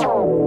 Oh.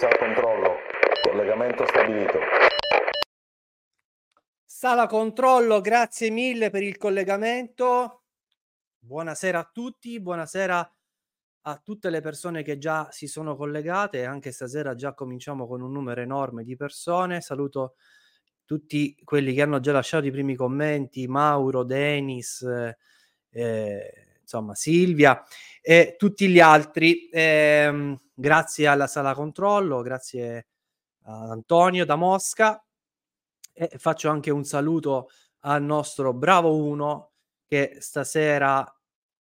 Sala controllo, collegamento stabilito. Sala controllo, grazie mille per il collegamento. Buonasera a tutti, buonasera a tutte le persone che già si sono collegate, anche stasera già cominciamo con un numero enorme di persone. Saluto tutti quelli che hanno già lasciato i primi commenti, Mauro, Denis, eh, insomma Silvia e tutti gli altri. Eh, grazie alla sala controllo, grazie ad Antonio da Mosca e faccio anche un saluto al nostro Bravo 1 che stasera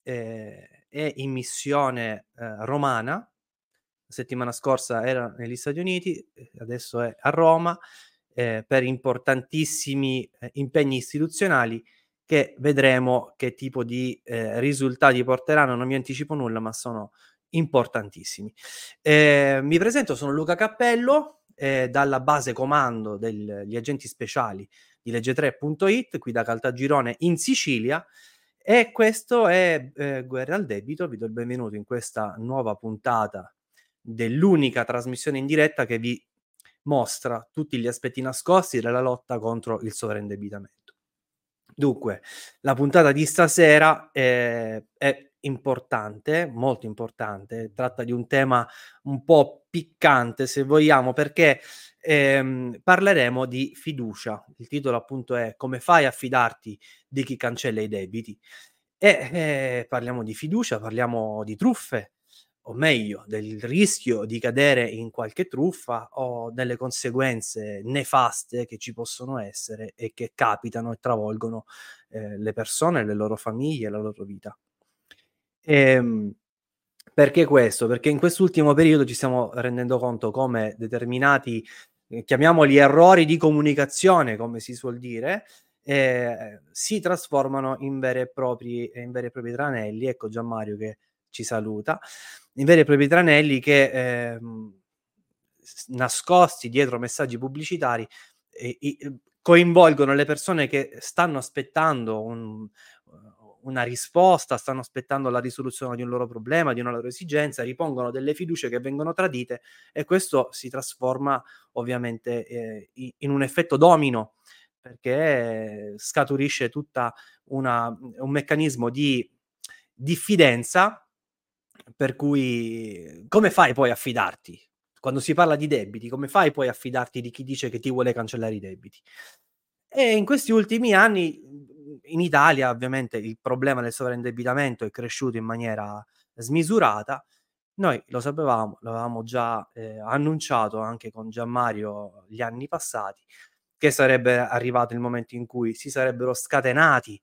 eh, è in missione eh, romana. La settimana scorsa era negli Stati Uniti, adesso è a Roma eh, per importantissimi eh, impegni istituzionali che vedremo che tipo di eh, risultati porteranno. Non mi anticipo nulla, ma sono importantissimi. Eh, mi presento, sono Luca Cappello, eh, dalla base comando degli agenti speciali di legge3.it, qui da Caltagirone in Sicilia. E questo è eh, Guerra al debito. Vi do il benvenuto in questa nuova puntata dell'unica trasmissione in diretta che vi mostra tutti gli aspetti nascosti della lotta contro il sovraindebitamento. Dunque, la puntata di stasera è, è importante, molto importante, tratta di un tema un po' piccante se vogliamo perché ehm, parleremo di fiducia. Il titolo appunto è Come fai a fidarti di chi cancella i debiti? E eh, parliamo di fiducia, parliamo di truffe, o meglio, del rischio di cadere in qualche truffa o delle conseguenze nefaste che ci possono essere e che capitano e travolgono eh, le persone, le loro famiglie, la loro vita. E, ehm, perché questo? Perché in quest'ultimo periodo ci stiamo rendendo conto come determinati, eh, chiamiamoli errori di comunicazione, come si suol dire, eh, si trasformano in veri e propri, tranelli. Ecco Gianmario che ci saluta in veri e propri tranelli che eh, nascosti dietro messaggi pubblicitari eh, coinvolgono le persone che stanno aspettando un, una risposta, stanno aspettando la risoluzione di un loro problema, di una loro esigenza, ripongono delle fiducie che vengono tradite e questo si trasforma ovviamente eh, in un effetto domino perché scaturisce tutta una, un meccanismo di diffidenza per cui come fai poi a fidarti? Quando si parla di debiti, come fai poi a fidarti di chi dice che ti vuole cancellare i debiti? E in questi ultimi anni in Italia ovviamente il problema del sovraindebitamento è cresciuto in maniera smisurata. Noi lo sapevamo, l'avevamo già eh, annunciato anche con Gianmario gli anni passati, che sarebbe arrivato il momento in cui si sarebbero scatenati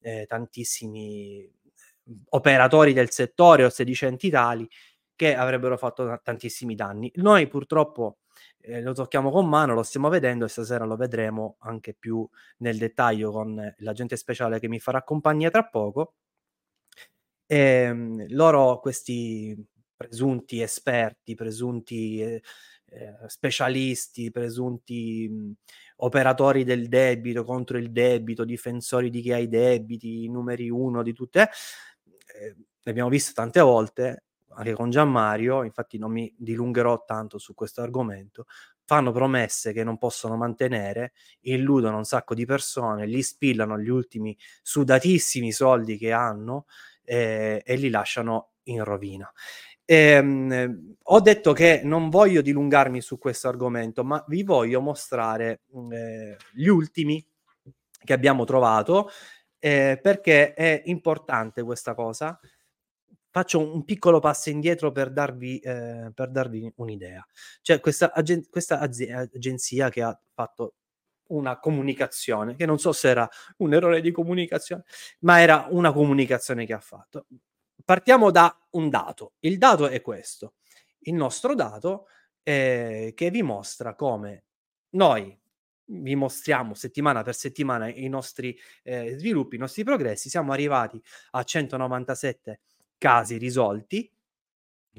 eh, tantissimi operatori del settore o sedicenti tali che avrebbero fatto tantissimi danni. Noi purtroppo eh, lo tocchiamo con mano, lo stiamo vedendo e stasera lo vedremo anche più nel dettaglio con l'agente speciale che mi farà compagnia tra poco. Ehm, loro, questi presunti esperti, presunti eh, eh, specialisti, presunti mh, operatori del debito contro il debito, difensori di chi ha i debiti, numeri uno di tutte, eh, abbiamo visto tante volte anche con Gianmario, infatti non mi dilungherò tanto su questo argomento, fanno promesse che non possono mantenere, illudono un sacco di persone, gli spillano gli ultimi sudatissimi soldi che hanno eh, e li lasciano in rovina. Ehm, ho detto che non voglio dilungarmi su questo argomento, ma vi voglio mostrare eh, gli ultimi che abbiamo trovato eh, perché è importante questa cosa faccio un piccolo passo indietro per darvi, eh, per darvi un'idea. C'è questa, agen- questa azi- agenzia che ha fatto una comunicazione, che non so se era un errore di comunicazione, ma era una comunicazione che ha fatto. Partiamo da un dato. Il dato è questo. Il nostro dato eh, che vi mostra come noi vi mostriamo settimana per settimana i nostri eh, sviluppi, i nostri progressi. Siamo arrivati a 197 casi risolti,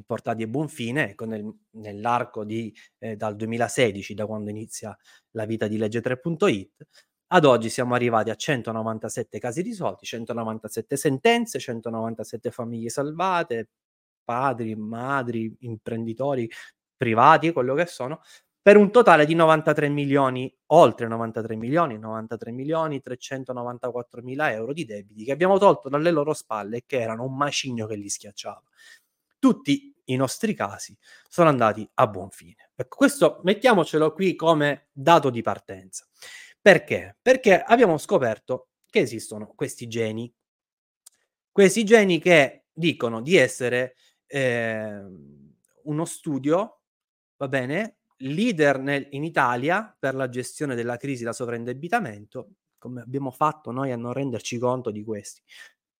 portati a buon fine, ecco, nel, nell'arco di, eh, dal 2016, da quando inizia la vita di legge 3.it, ad oggi siamo arrivati a 197 casi risolti, 197 sentenze, 197 famiglie salvate, padri, madri, imprenditori privati, quello che sono, per un totale di 93 milioni, oltre 93 milioni, 93 milioni 394 mila euro di debiti che abbiamo tolto dalle loro spalle e che erano un macigno che li schiacciava. Tutti i nostri casi sono andati a buon fine. Ecco, questo mettiamocelo qui come dato di partenza. Perché? Perché abbiamo scoperto che esistono questi geni, questi geni che dicono di essere eh, uno studio, va bene, leader nel, in Italia per la gestione della crisi da sovraindebitamento, come abbiamo fatto noi a non renderci conto di questi?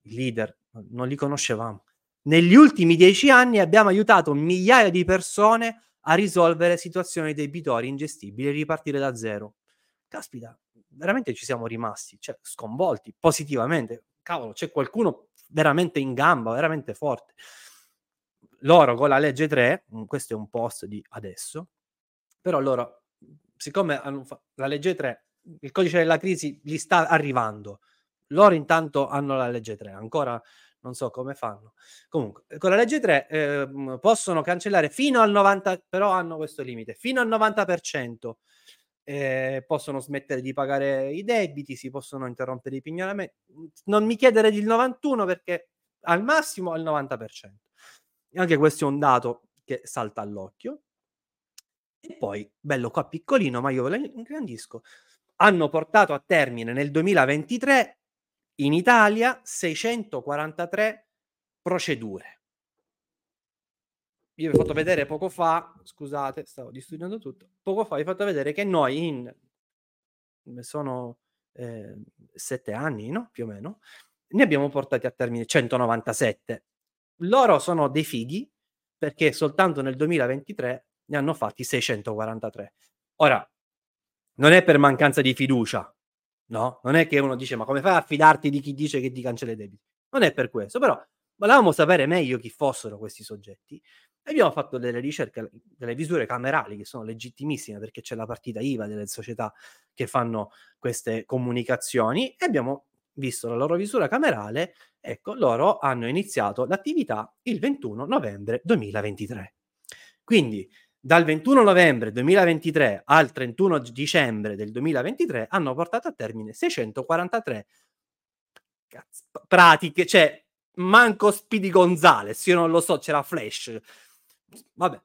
I leader non li conoscevamo. Negli ultimi dieci anni abbiamo aiutato migliaia di persone a risolvere situazioni debitori ingestibili e ripartire da zero. Caspita, veramente ci siamo rimasti, cioè, sconvolti positivamente. Cavolo, c'è qualcuno veramente in gamba, veramente forte. Loro con la legge 3, questo è un post di adesso, però loro, siccome fa- la legge 3, il codice della crisi gli sta arrivando, loro intanto hanno la legge 3, ancora non so come fanno. Comunque, con la legge 3 eh, possono cancellare fino al 90%, però hanno questo limite, fino al 90%. Eh, possono smettere di pagare i debiti, si possono interrompere i pignoramenti. Non mi chiedere il 91 perché al massimo al 90%. Anche questo è un dato che salta all'occhio. E poi, bello qua piccolino, ma io ve lo ingrandisco, hanno portato a termine nel 2023 in Italia 643 procedure. Io vi ho fatto vedere poco fa, scusate, stavo distruggendo tutto, poco fa vi ho fatto vedere che noi in, sono eh, sette anni, no? Più o meno, ne abbiamo portati a termine 197. Loro sono dei fighi perché soltanto nel 2023 ne hanno fatti 643. Ora, non è per mancanza di fiducia, no? Non è che uno dice, ma come fai a fidarti di chi dice che ti cancella i debiti? Non è per questo, però volevamo sapere meglio chi fossero questi soggetti e abbiamo fatto delle ricerche, delle visure camerali che sono legittimissime perché c'è la partita IVA delle società che fanno queste comunicazioni e abbiamo visto la loro visura camerale, ecco, loro hanno iniziato l'attività il 21 novembre 2023. Quindi dal 21 novembre 2023 al 31 dicembre del 2023 hanno portato a termine 643 cazzo, pratiche, cioè manco Speedy Gonzales, io non lo so, c'era Flash. Vabbè.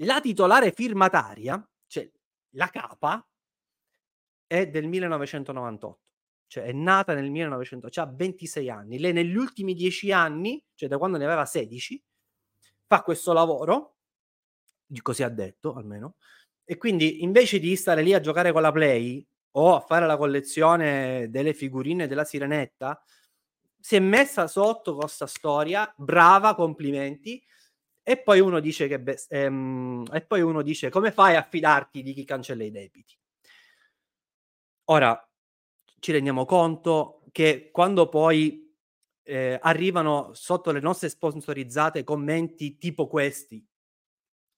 La titolare firmataria, cioè la capa, è del 1998, cioè è nata nel 1900, cioè ha 26 anni. Lei negli ultimi 10 anni, cioè da quando ne aveva 16, fa questo lavoro così ha detto almeno. E quindi invece di stare lì a giocare con la Play o a fare la collezione delle figurine della Sirenetta, si è messa sotto con questa storia, brava, complimenti. E poi uno dice che be- ehm, e poi uno dice come fai a fidarti di chi cancella i debiti? Ora ci rendiamo conto che quando poi eh, arrivano sotto le nostre sponsorizzate commenti tipo questi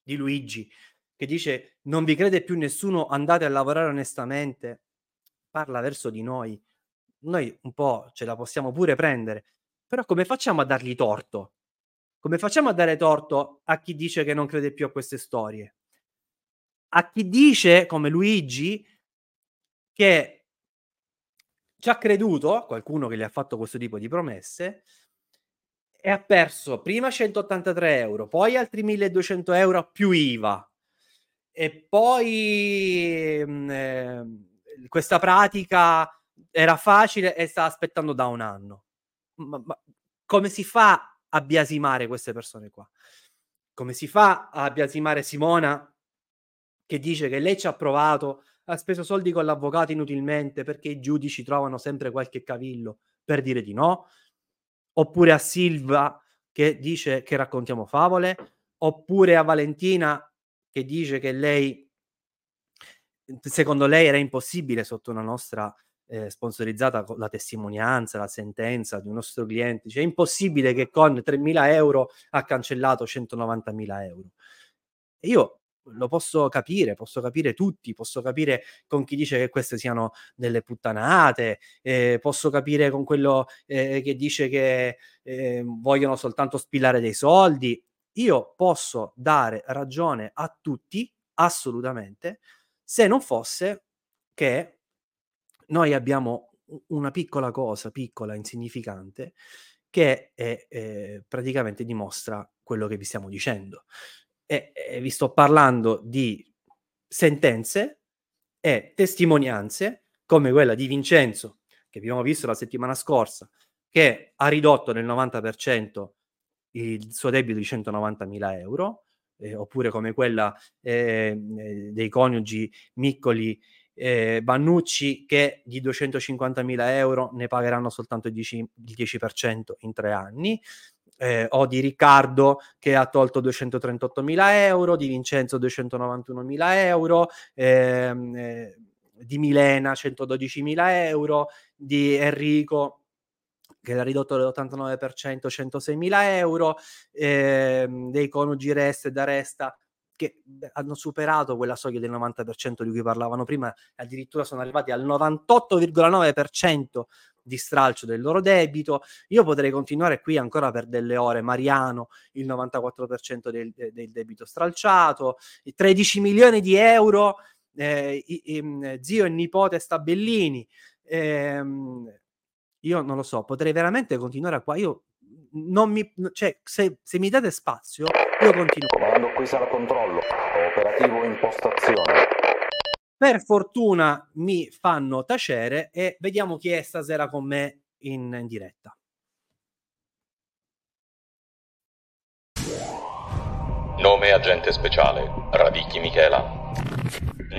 di Luigi che dice non vi crede più nessuno, andate a lavorare onestamente, parla verso di noi. Noi un po' ce la possiamo pure prendere, però come facciamo a dargli torto? Come facciamo a dare torto a chi dice che non crede più a queste storie? A chi dice, come Luigi, che ci ha creduto, qualcuno che gli ha fatto questo tipo di promesse, e ha perso prima 183 euro, poi altri 1200 euro più IVA, e poi eh, questa pratica era facile e sta aspettando da un anno. Ma, ma come si fa a biasimare queste persone qua? Come si fa a biasimare Simona che dice che lei ci ha provato, ha speso soldi con l'avvocato inutilmente perché i giudici trovano sempre qualche cavillo per dire di no? Oppure a Silva che dice che raccontiamo favole? Oppure a Valentina che dice che lei, secondo lei era impossibile sotto una nostra eh, sponsorizzata la testimonianza, la sentenza di un nostro cliente, cioè è impossibile che con 3.000 euro ha cancellato 190.000 euro. Io lo posso capire, posso capire tutti, posso capire con chi dice che queste siano delle puttanate, eh, posso capire con quello eh, che dice che eh, vogliono soltanto spillare dei soldi, io posso dare ragione a tutti, assolutamente, se non fosse che noi abbiamo una piccola cosa, piccola, insignificante, che è, eh, praticamente dimostra quello che vi stiamo dicendo. E, e vi sto parlando di sentenze e testimonianze come quella di Vincenzo, che abbiamo visto la settimana scorsa, che ha ridotto nel 90% il suo debito di 190.000 euro, eh, oppure come quella ehm, eh, dei coniugi Miccoli eh, Bannucci che di 250.000 euro ne pagheranno soltanto il 10%, il 10% in tre anni. Eh, o di Riccardo che ha tolto 238.000 euro, di Vincenzo 291.000 euro, ehm, eh, di Milena 112.000 euro, di Enrico che l'ha ridotto dell'89%, 106.000 euro, ehm, dei coniugi Resta e da Resta che hanno superato quella soglia del 90% di cui parlavano prima, addirittura sono arrivati al 98,9% di stralcio del loro debito. Io potrei continuare qui ancora per delle ore. Mariano, il 94% del, del debito stralciato, 13 milioni di euro, eh, i, i, zio e nipote Stabellini. Ehm, io non lo so, potrei veramente continuare qua. Io non mi, cioè, se, se mi date spazio, io continuo. Comando qui sarà controllo, operativo impostazione. Per fortuna mi fanno tacere e vediamo chi è stasera con me in, in diretta. Nome agente speciale, Radicchi Michela.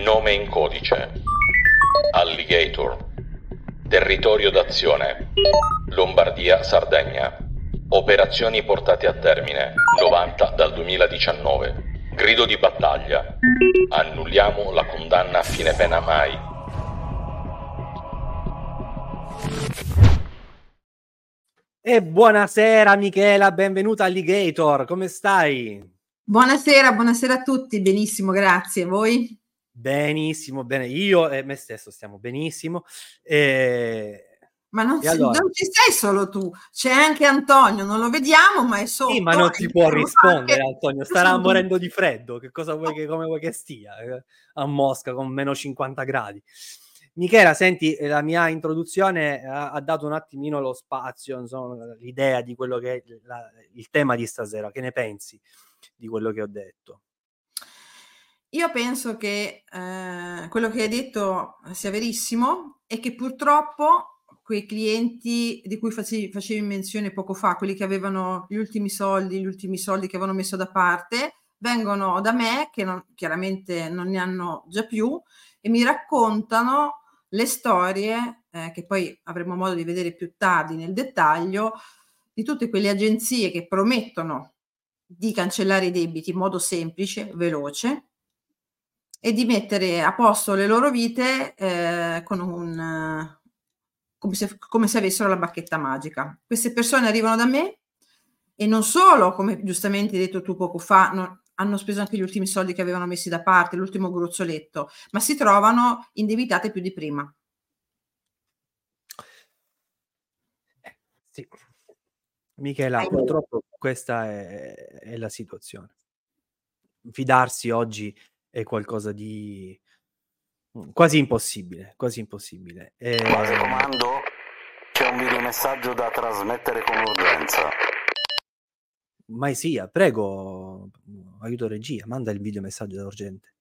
Nome in codice, Alligator. Territorio d'azione. Lombardia-Sardegna. Operazioni portate a termine. 90 dal 2019. Grido di battaglia. Annulliamo la condanna a fine pena mai. E buonasera Michela, benvenuta Alligator, come stai? Buonasera, buonasera a tutti, benissimo, grazie. Voi? Benissimo, bene. Io e me stesso stiamo benissimo. E... Ma non, allora... non, ci sei solo tu, c'è anche Antonio, non lo vediamo, ma è solo. Sì, ma non ci può rispondere anche... Antonio, starà morendo di freddo. Che cosa vuoi che, come vuoi che stia eh, a Mosca con meno 50 gradi? Michela, senti, la mia introduzione ha, ha dato un attimino lo spazio, insomma, l'idea di quello che è la, il tema di stasera. Che ne pensi di quello che ho detto? Io penso che eh, quello che hai detto sia verissimo e che purtroppo quei clienti di cui facevi, menzione poco fa, quelli che avevano gli ultimi soldi, gli ultimi soldi che avevano messo da parte, vengono da me, che non, chiaramente non ne hanno già più, e mi raccontano le storie, eh, che poi avremo modo di vedere più tardi nel dettaglio, di tutte quelle agenzie che promettono di cancellare i debiti in modo semplice, veloce, e di mettere a posto le loro vite eh, con un, come se, come se avessero la bacchetta magica. Queste persone arrivano da me e non solo, come giustamente hai detto tu poco fa, non, hanno speso anche gli ultimi soldi che avevano messi da parte, l'ultimo gruzzoletto, ma si trovano indebitate più di prima. Eh, sì. Michela, purtroppo questa è, è, la situazione. Fidarsi oggi è qualcosa di quasi impossibile, quasi impossibile. E... Base comando, c'è un videomessaggio da trasmettere con urgenza. Mai sia, prego, aiuto regia, manda il videomessaggio urgente.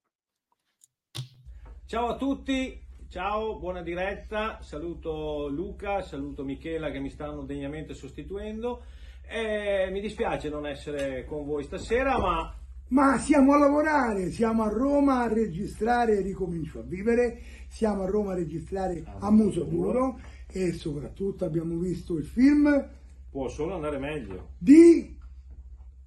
Ciao a tutti, ciao, buona diretta, saluto Luca, saluto Michela che mi stanno degnamente sostituendo. E mi dispiace non essere con voi stasera, ma... Ma siamo a lavorare, siamo a Roma a registrare Ricomincio a vivere, siamo a Roma a registrare a, a Muso Duro e soprattutto abbiamo visto il film... Può solo andare meglio. Di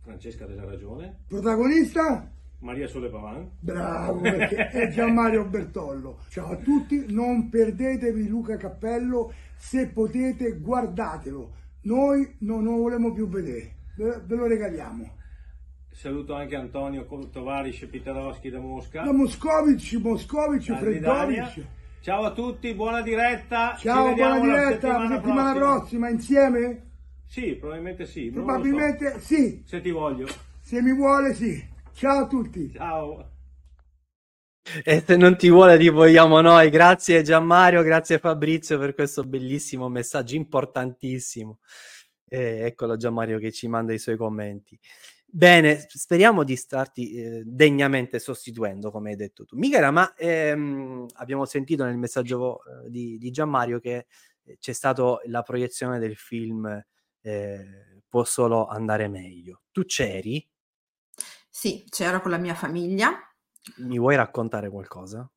Francesca della Ragione. Protagonista? Maria Sole Pavan. Bravo, perché è Gianmario Bertollo. Ciao a tutti, non perdetevi Luca Cappello, se potete guardatelo. Noi non lo vogliamo più vedere, ve, ve lo regaliamo. Saluto anche Antonio Tovaris Pitaroschi da Mosca. Da Moscovici, Moscovici, Freddovic. Ciao a tutti, buona diretta. Ciao, buona diretta, la settimana, settimana prossima. prossima insieme? Sì, probabilmente sì. Probabilmente so. sì. Se ti voglio. Se mi vuole sì. Ciao a tutti. Ciao. E se non ti vuole ti vogliamo noi. Grazie Gianmario, grazie Fabrizio per questo bellissimo messaggio importantissimo. Eh, eccolo Gianmario che ci manda i suoi commenti. Bene, speriamo di starti eh, degnamente sostituendo, come hai detto tu. Michela, ma ehm, abbiamo sentito nel messaggio eh, di, di Gianmario che eh, c'è stata la proiezione del film eh, può solo andare meglio. Tu c'eri? Sì, c'ero con la mia famiglia. Mi vuoi raccontare qualcosa?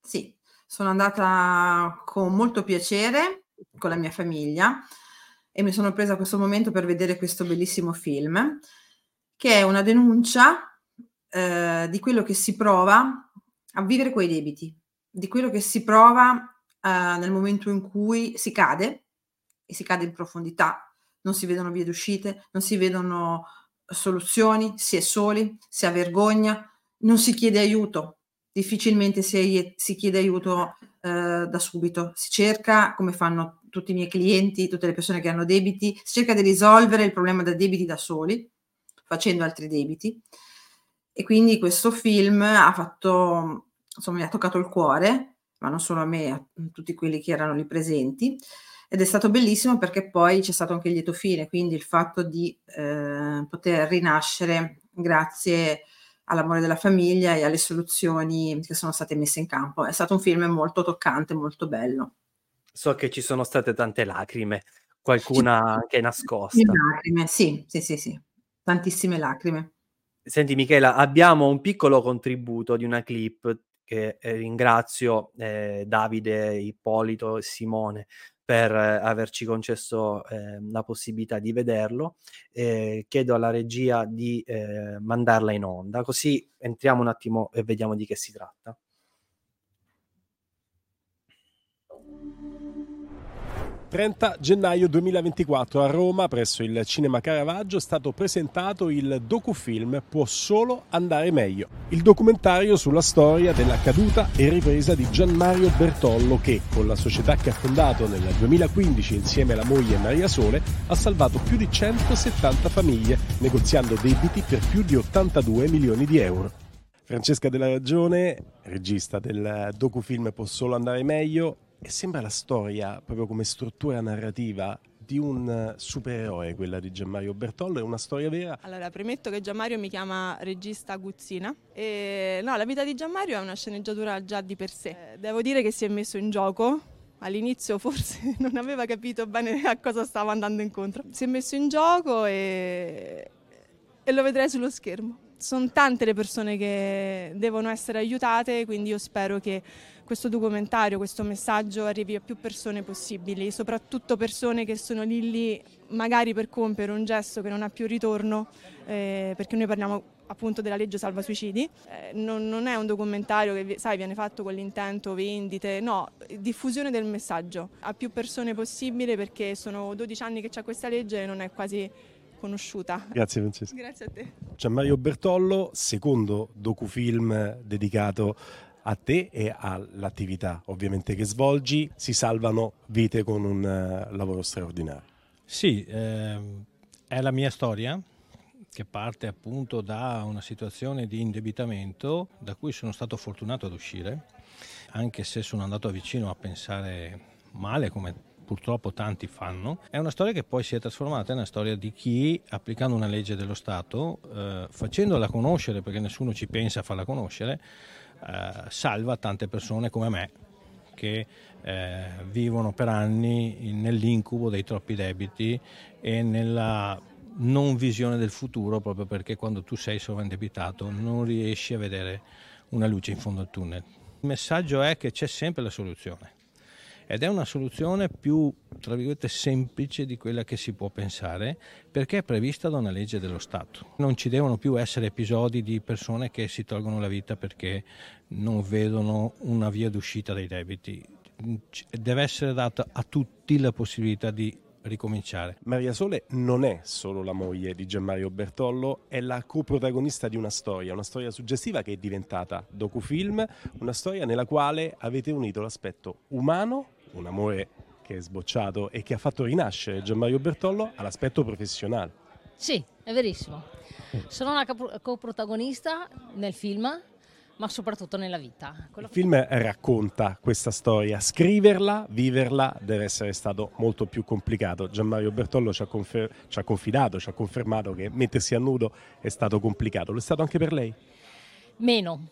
Sì, sono andata con molto piacere con la mia famiglia e mi sono presa questo momento per vedere questo bellissimo film che è una denuncia eh, di quello che si prova a vivere quei debiti, di quello che si prova eh, nel momento in cui si cade e si cade in profondità. Non si vedono vie d'uscite, non si vedono soluzioni, si è soli, si ha vergogna, non si chiede aiuto, difficilmente si, si chiede aiuto eh, da subito, si cerca, come fanno tutti i miei clienti, tutte le persone che hanno debiti, si cerca di risolvere il problema dei debiti da soli, facendo altri debiti. E quindi questo film ha fatto, insomma, mi ha toccato il cuore, ma non solo a me, a tutti quelli che erano lì presenti ed è stato bellissimo perché poi c'è stato anche il lieto fine, quindi il fatto di eh, poter rinascere grazie all'amore della famiglia e alle soluzioni che sono state messe in campo. È stato un film molto toccante, molto bello. So che ci sono state tante lacrime, qualcuna ci... anche nascosta. Lacrime, sì, sì, sì, sì, tantissime lacrime. Senti Michela, abbiamo un piccolo contributo di una clip che eh, ringrazio eh, Davide, Ippolito e Simone per averci concesso eh, la possibilità di vederlo. Eh, chiedo alla regia di eh, mandarla in onda, così entriamo un attimo e vediamo di che si tratta. 30 gennaio 2024 a Roma, presso il Cinema Caravaggio, è stato presentato il docufilm Può solo andare meglio. Il documentario sulla storia della caduta e ripresa di Gianmario Bertollo che, con la società che ha fondato nel 2015 insieme alla moglie Maria Sole, ha salvato più di 170 famiglie, negoziando debiti per più di 82 milioni di euro. Francesca Della Ragione, regista del docufilm Può solo andare meglio, e sembra la storia, proprio come struttura narrativa, di un supereroe, quella di Gianmario Bertollo, è una storia vera? Allora, premetto che Gianmario mi chiama regista Guzzina e no, la vita di Gianmario è una sceneggiatura già di per sé. Eh, devo dire che si è messo in gioco, all'inizio forse non aveva capito bene a cosa stava andando incontro. Si è messo in gioco e, e lo vedrei sullo schermo. Sono tante le persone che devono essere aiutate, quindi io spero che questo documentario, questo messaggio arrivi a più persone possibili, soprattutto persone che sono lì lì magari per compiere un gesto che non ha più ritorno, eh, perché noi parliamo appunto della legge salva suicidi. Eh, non, non, è un documentario che sai, viene fatto con l'intento vendite, no, diffusione del messaggio a più persone possibile perché sono 12 anni che c'è questa legge e non è quasi conosciuta. Grazie Francesca. Grazie a te. Gianmario Bertollo, secondo docufilm dedicato a te e all'attività ovviamente che svolgi, si salvano vite con un uh, lavoro straordinario. Sì, eh, è la mia storia che parte appunto da una situazione di indebitamento da cui sono stato fortunato ad uscire, anche se sono andato vicino a pensare male come purtroppo tanti fanno, è una storia che poi si è trasformata in una storia di chi, applicando una legge dello Stato, eh, facendola conoscere, perché nessuno ci pensa a farla conoscere, eh, salva tante persone come me che eh, vivono per anni nell'incubo dei troppi debiti e nella non visione del futuro, proprio perché quando tu sei sovrandebitato non riesci a vedere una luce in fondo al tunnel. Il messaggio è che c'è sempre la soluzione ed è una soluzione più, tra virgolette, semplice di quella che si può pensare perché è prevista da una legge dello Stato. Non ci devono più essere episodi di persone che si tolgono la vita perché non vedono una via d'uscita dai debiti. Deve essere data a tutti la possibilità di ricominciare. Maria Sole non è solo la moglie di Gianmario Bertollo, è la coprotagonista di una storia, una storia suggestiva che è diventata docufilm, una storia nella quale avete unito l'aspetto umano, un amore che è sbocciato e che ha fatto rinascere Gianmario Bertollo, all'aspetto professionale. Sì, è verissimo. Sono una coprotagonista nel film ma soprattutto nella vita. Quello Il film racconta questa storia, scriverla, viverla deve essere stato molto più complicato. Gianmario Bertollo ci ha, confer- ci ha confidato, ci ha confermato che mettersi a nudo è stato complicato. Lo è stato anche per lei? Meno,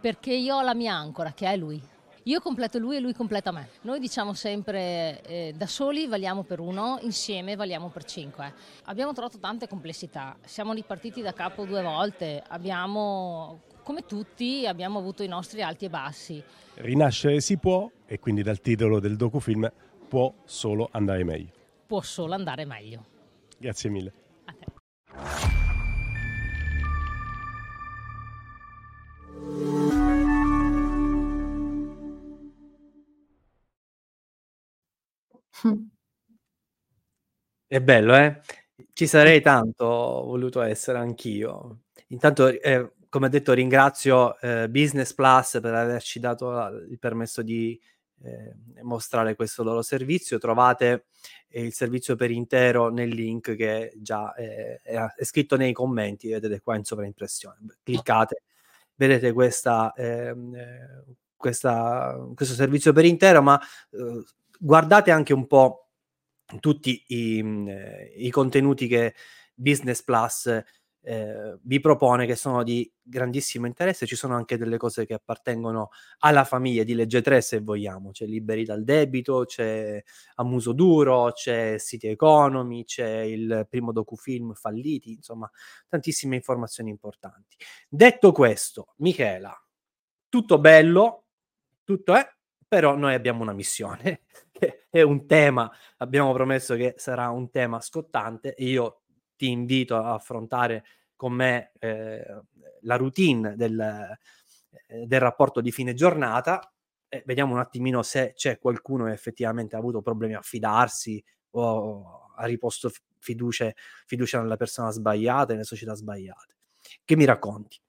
perché io ho la mia ancora, che è lui. Io completo lui e lui completa me. Noi diciamo sempre eh, da soli valiamo per uno, insieme valiamo per cinque. Abbiamo trovato tante complessità, siamo ripartiti da capo due volte, abbiamo come tutti abbiamo avuto i nostri alti e bassi. Rinascere si può e quindi dal titolo del docufilm può solo andare meglio. Può solo andare meglio. Grazie mille. È bello, eh? Ci sarei tanto voluto essere anch'io. Intanto eh, come detto, ringrazio eh, Business Plus per averci dato il permesso di eh, mostrare questo loro servizio. Trovate eh, il servizio per intero nel link che già è, è, scritto nei commenti, vedete qua in sovraimpressione. Cliccate, vedete questa, ehm, eh, questa, questo servizio per intero, ma eh, guardate anche un po' tutti i, eh, i contenuti che Business Plus eh, vi propone che sono di grandissimo interesse. Ci sono anche delle cose che appartengono alla famiglia di Legge 3, se vogliamo. C'è Liberi dal debito, c'è A Muso Duro, c'è City Economy, c'è il primo docufilm Falliti, insomma, tantissime informazioni importanti. Detto questo, Michela, tutto bello, tutto è, però noi abbiamo una missione, che è un tema, abbiamo promesso che sarà un tema scottante e io ti invito a affrontare con me eh, la routine del, eh, del, rapporto di fine giornata e vediamo un attimino se c'è qualcuno che effettivamente ha avuto problemi a fidarsi o ha riposto fiducia, fiducia nella persona sbagliata, nelle società sbagliate. Che mi racconti?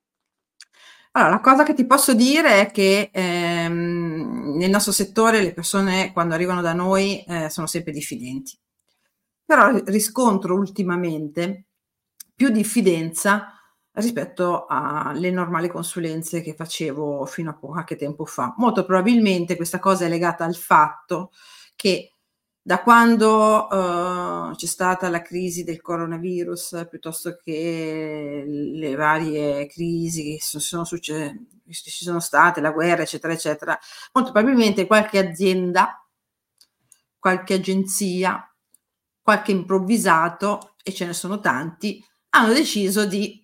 Allora, la cosa che ti posso dire è che ehm, nel nostro settore le persone quando arrivano da noi eh, sono sempre diffidenti però riscontro ultimamente più diffidenza rispetto alle normali consulenze che facevo fino a qualche tempo fa. Molto probabilmente questa cosa è legata al fatto che da quando uh, c'è stata la crisi del coronavirus, piuttosto che le varie crisi che sono, successe, ci sono state, la guerra, eccetera, eccetera, molto probabilmente qualche azienda, qualche agenzia qualche improvvisato, e ce ne sono tanti, hanno deciso di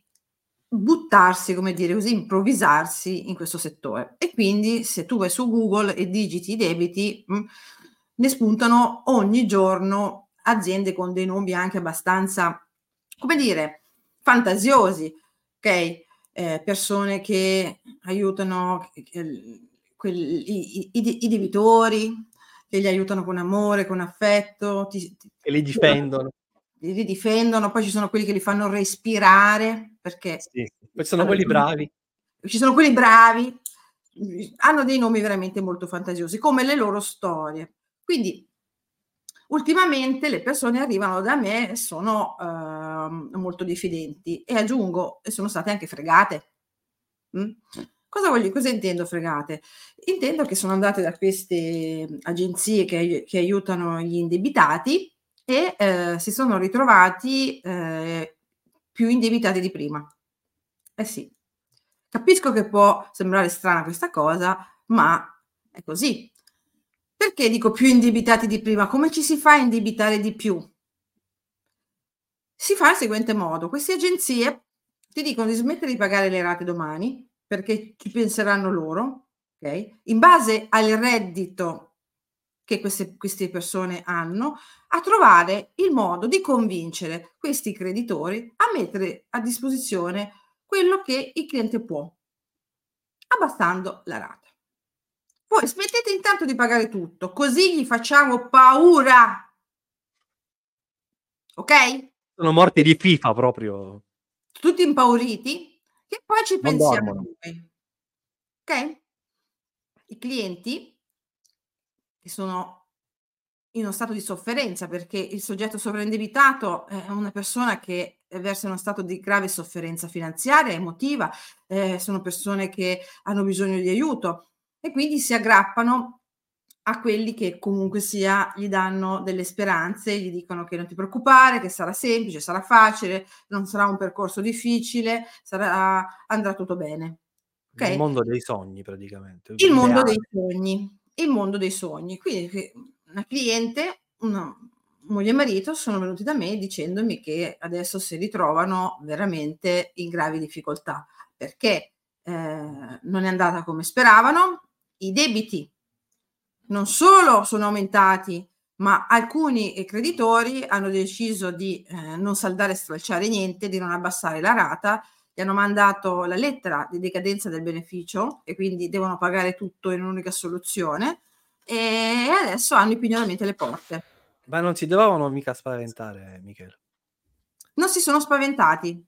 buttarsi, come dire così, improvvisarsi in questo settore. E quindi se tu vai su Google e digiti i debiti, mh, mm, ne spuntano ogni giorno aziende con dei nomi anche abbastanza, come dire, fantasiosi. ok? Eh, persone che aiutano eh, quelli, i, i, i, debitori, che li aiutano con amore, con affetto. Ti, ti, e li difendono. Li, li, difendono, poi ci sono quelli che li fanno respirare, perché... Sì, poi sono quelli bravi. Ci sono quelli bravi, hanno dei nomi veramente molto fantasiosi, come le loro storie. Quindi ultimamente le persone arrivano da me sono uh, molto diffidenti e aggiungo, sono state anche fregate. Mm? Cosa, voglio, cosa intendo fregate? Intendo che sono andate da queste agenzie che, che aiutano gli indebitati e eh, si sono ritrovati eh, più indebitati di prima. Eh sì, capisco che può sembrare strana questa cosa, ma è così. Perché dico più indebitati di prima? Come ci si fa a indebitare di più? Si fa il seguente modo: queste agenzie ti dicono di smettere di pagare le rate domani, perché ci penseranno loro, ok? In base al reddito che queste, queste persone hanno, a trovare il modo di convincere questi creditori a mettere a disposizione quello che il cliente può, abbassando la rata. Poi smettete intanto di pagare tutto, così gli facciamo paura. Ok? Sono morti di FIFA proprio. Tutti impauriti che poi ci pensiamo noi. Ok? I clienti che sono in uno stato di sofferenza perché il soggetto sovraindebitato è una persona che versa in uno stato di grave sofferenza finanziaria, emotiva, eh, sono persone che hanno bisogno di aiuto e quindi si aggrappano a quelli che comunque sia gli danno delle speranze, gli dicono che non ti preoccupare, che sarà semplice, sarà facile, non sarà un percorso difficile, sarà, andrà tutto bene. Okay? Il mondo dei sogni praticamente. Il mondo dei sogni, il mondo dei sogni. Quindi una cliente, una moglie e marito sono venuti da me dicendomi che adesso si ritrovano veramente in gravi difficoltà perché eh, non è andata come speravano, i debiti. Non solo sono aumentati, ma alcuni creditori hanno deciso di eh, non saldare e stralciare niente, di non abbassare la rata, gli hanno mandato la lettera di decadenza del beneficio e quindi devono pagare tutto in un'unica soluzione. E adesso hanno i pignolamente le porte. Ma non si dovevano mica spaventare, Michele? Non si sono spaventati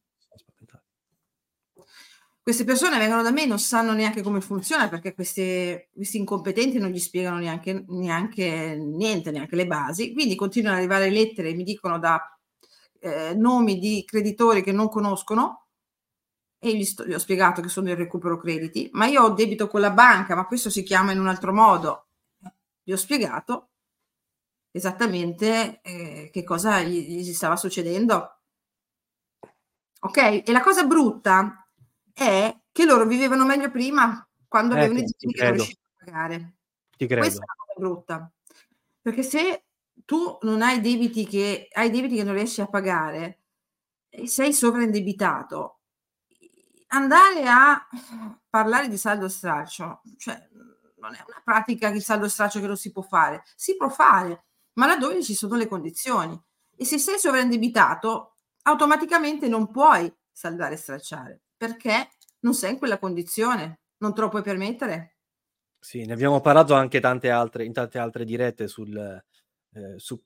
queste persone vengono da me e non sanno neanche come funziona perché questi, questi incompetenti non gli spiegano neanche, neanche, niente, neanche le basi. Quindi continuano ad arrivare lettere e mi dicono da eh, nomi di creditori che non conoscono e gli, sto, gli, ho spiegato che sono il recupero crediti, ma io ho debito con la banca, ma questo si chiama in un altro modo. Gli ho spiegato esattamente eh, che cosa gli, gli stava succedendo. Ok, e la cosa brutta è che loro vivevano meglio prima quando ecco, avevano i debiti che non riuscivano a pagare. Ti credo. Questa è una cosa brutta. Perché se tu non hai debiti che hai debiti che non riesci a pagare e sei sovraindebitato, andare a parlare di saldo straccio, cioè non è una pratica il saldo straccio che non si può fare, si può fare, ma laddove ci sono le condizioni. E se sei sovraindebitato, automaticamente non puoi saldare e stracciare perché non sei in quella condizione, non te lo puoi permettere. Sì, ne abbiamo parlato anche tante altre, in tante altre dirette sul, eh, su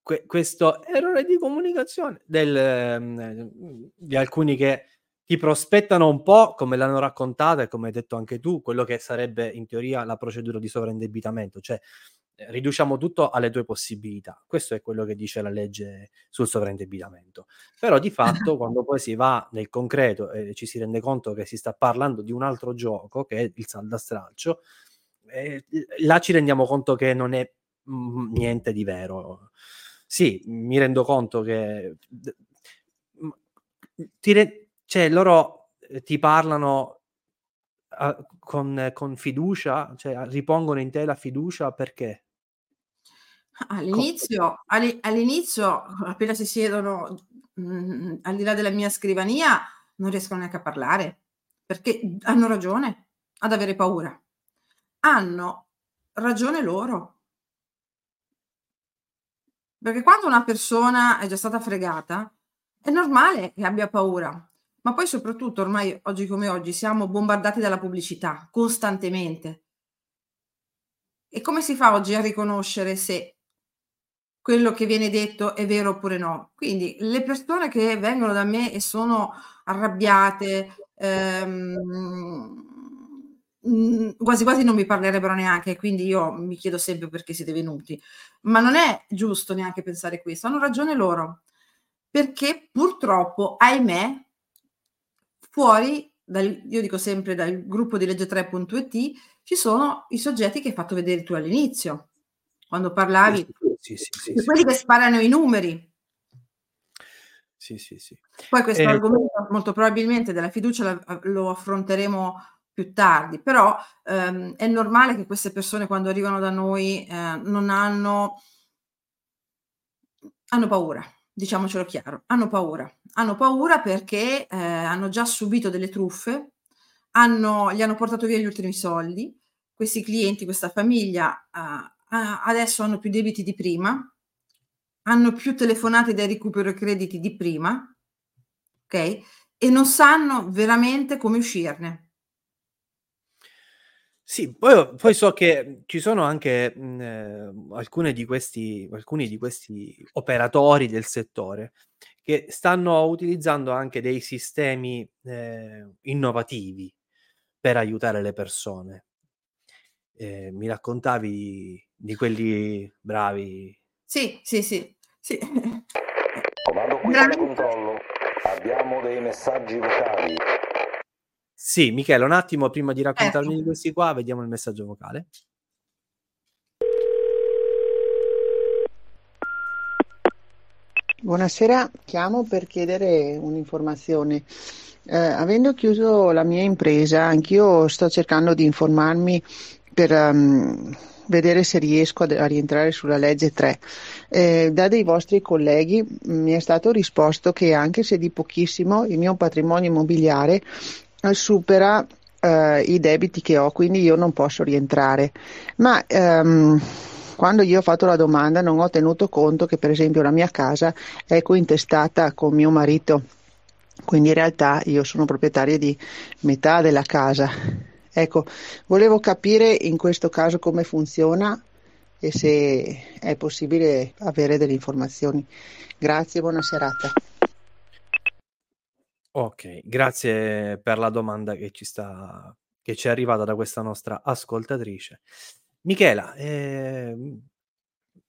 que- questo errore di comunicazione del, eh, di alcuni che ti prospettano un po' come l'hanno raccontata e come hai detto anche tu, quello che sarebbe in teoria la procedura di sovraindebitamento, cioè riduciamo tutto alle tue possibilità. Questo è quello che dice la legge sul sovraindebitamento. Però di fatto quando poi si va nel concreto e ci si rende conto che si sta parlando di un altro gioco che è il salda stralcio, eh, là ci rendiamo conto che non è mh, mm, niente di vero. Sì, mi rendo conto che re- cioè, loro eh, ti parlano con, con, fiducia, cioè ripongono in te la fiducia perché? All'inizio, all'inizio, appena si siedono mh, mm, al di là della mia scrivania, non riescono neanche a parlare perché hanno ragione ad avere paura. Hanno ragione loro. Perché quando una persona è già stata fregata, è normale che abbia paura. ma poi soprattutto ormai oggi come oggi siamo bombardati dalla pubblicità costantemente. E come si fa oggi a riconoscere se quello che viene detto è vero oppure no? Quindi le persone che vengono da me e sono arrabbiate, ehm, mhmm, quasi quasi non mi parlerebbero neanche, quindi io mi chiedo sempre perché siete venuti. Ma non è giusto neanche pensare questo, hanno ragione loro. Perché purtroppo, ahimè, fuori dal, io dico sempre dal gruppo di legge3.it ci sono i soggetti che hai fatto vedere tu all'inizio, quando parlavi Sì, sì, sì, di quelli che sparano i numeri. sì, sì, sì. Poi questo Eh, argomento molto probabilmente della fiducia la- lo affronteremo più tardi, però ehm, è normale che queste persone quando arrivano da noi eh, non hanno, hanno paura, diciamocelo chiaro, hanno paura. Hanno paura perché eh, hanno già subito delle truffe, hanno, gli hanno portato via gli ultimi soldi, questi clienti, questa famiglia eh, adesso hanno più debiti di prima, hanno più telefonate da recupero crediti di prima, ok? E non sanno veramente come uscirne. Sì, poi, poi so che ci sono anche mh, eh, alcune di questi, alcuni di questi operatori del settore che stanno utilizzando anche dei sistemi eh, innovativi per aiutare le persone. Eh, mi raccontavi di, quelli bravi. Sì, sì, sì, sì. Comando qui sala controllo. Abbiamo dei messaggi vocali. Sì, Michele, un attimo prima di raccontarmi Certo. di questi qua, vediamo il messaggio vocale. Buonasera, chiamo per chiedere un'informazione. Eh, avendo chiuso la mia impresa, anch'io sto cercando di informarmi per ehm, vedere se riesco a, rientrare sulla legge 3. Eh, da dei vostri colleghi mi è stato risposto che anche se di pochissimo il mio patrimonio immobiliare supera eh, i debiti che ho, quindi io non posso rientrare. Ma ehm, quando io ho fatto la domanda non ho tenuto conto che per esempio la mia casa è cointestata con mio marito, quindi in realtà io sono proprietaria di metà della casa. Ecco, volevo capire in questo caso come funziona e se è possibile avere delle informazioni. Grazie, buona serata. Ok, grazie per la domanda che ci sta, che ci è arrivata da questa nostra ascoltatrice. Michela,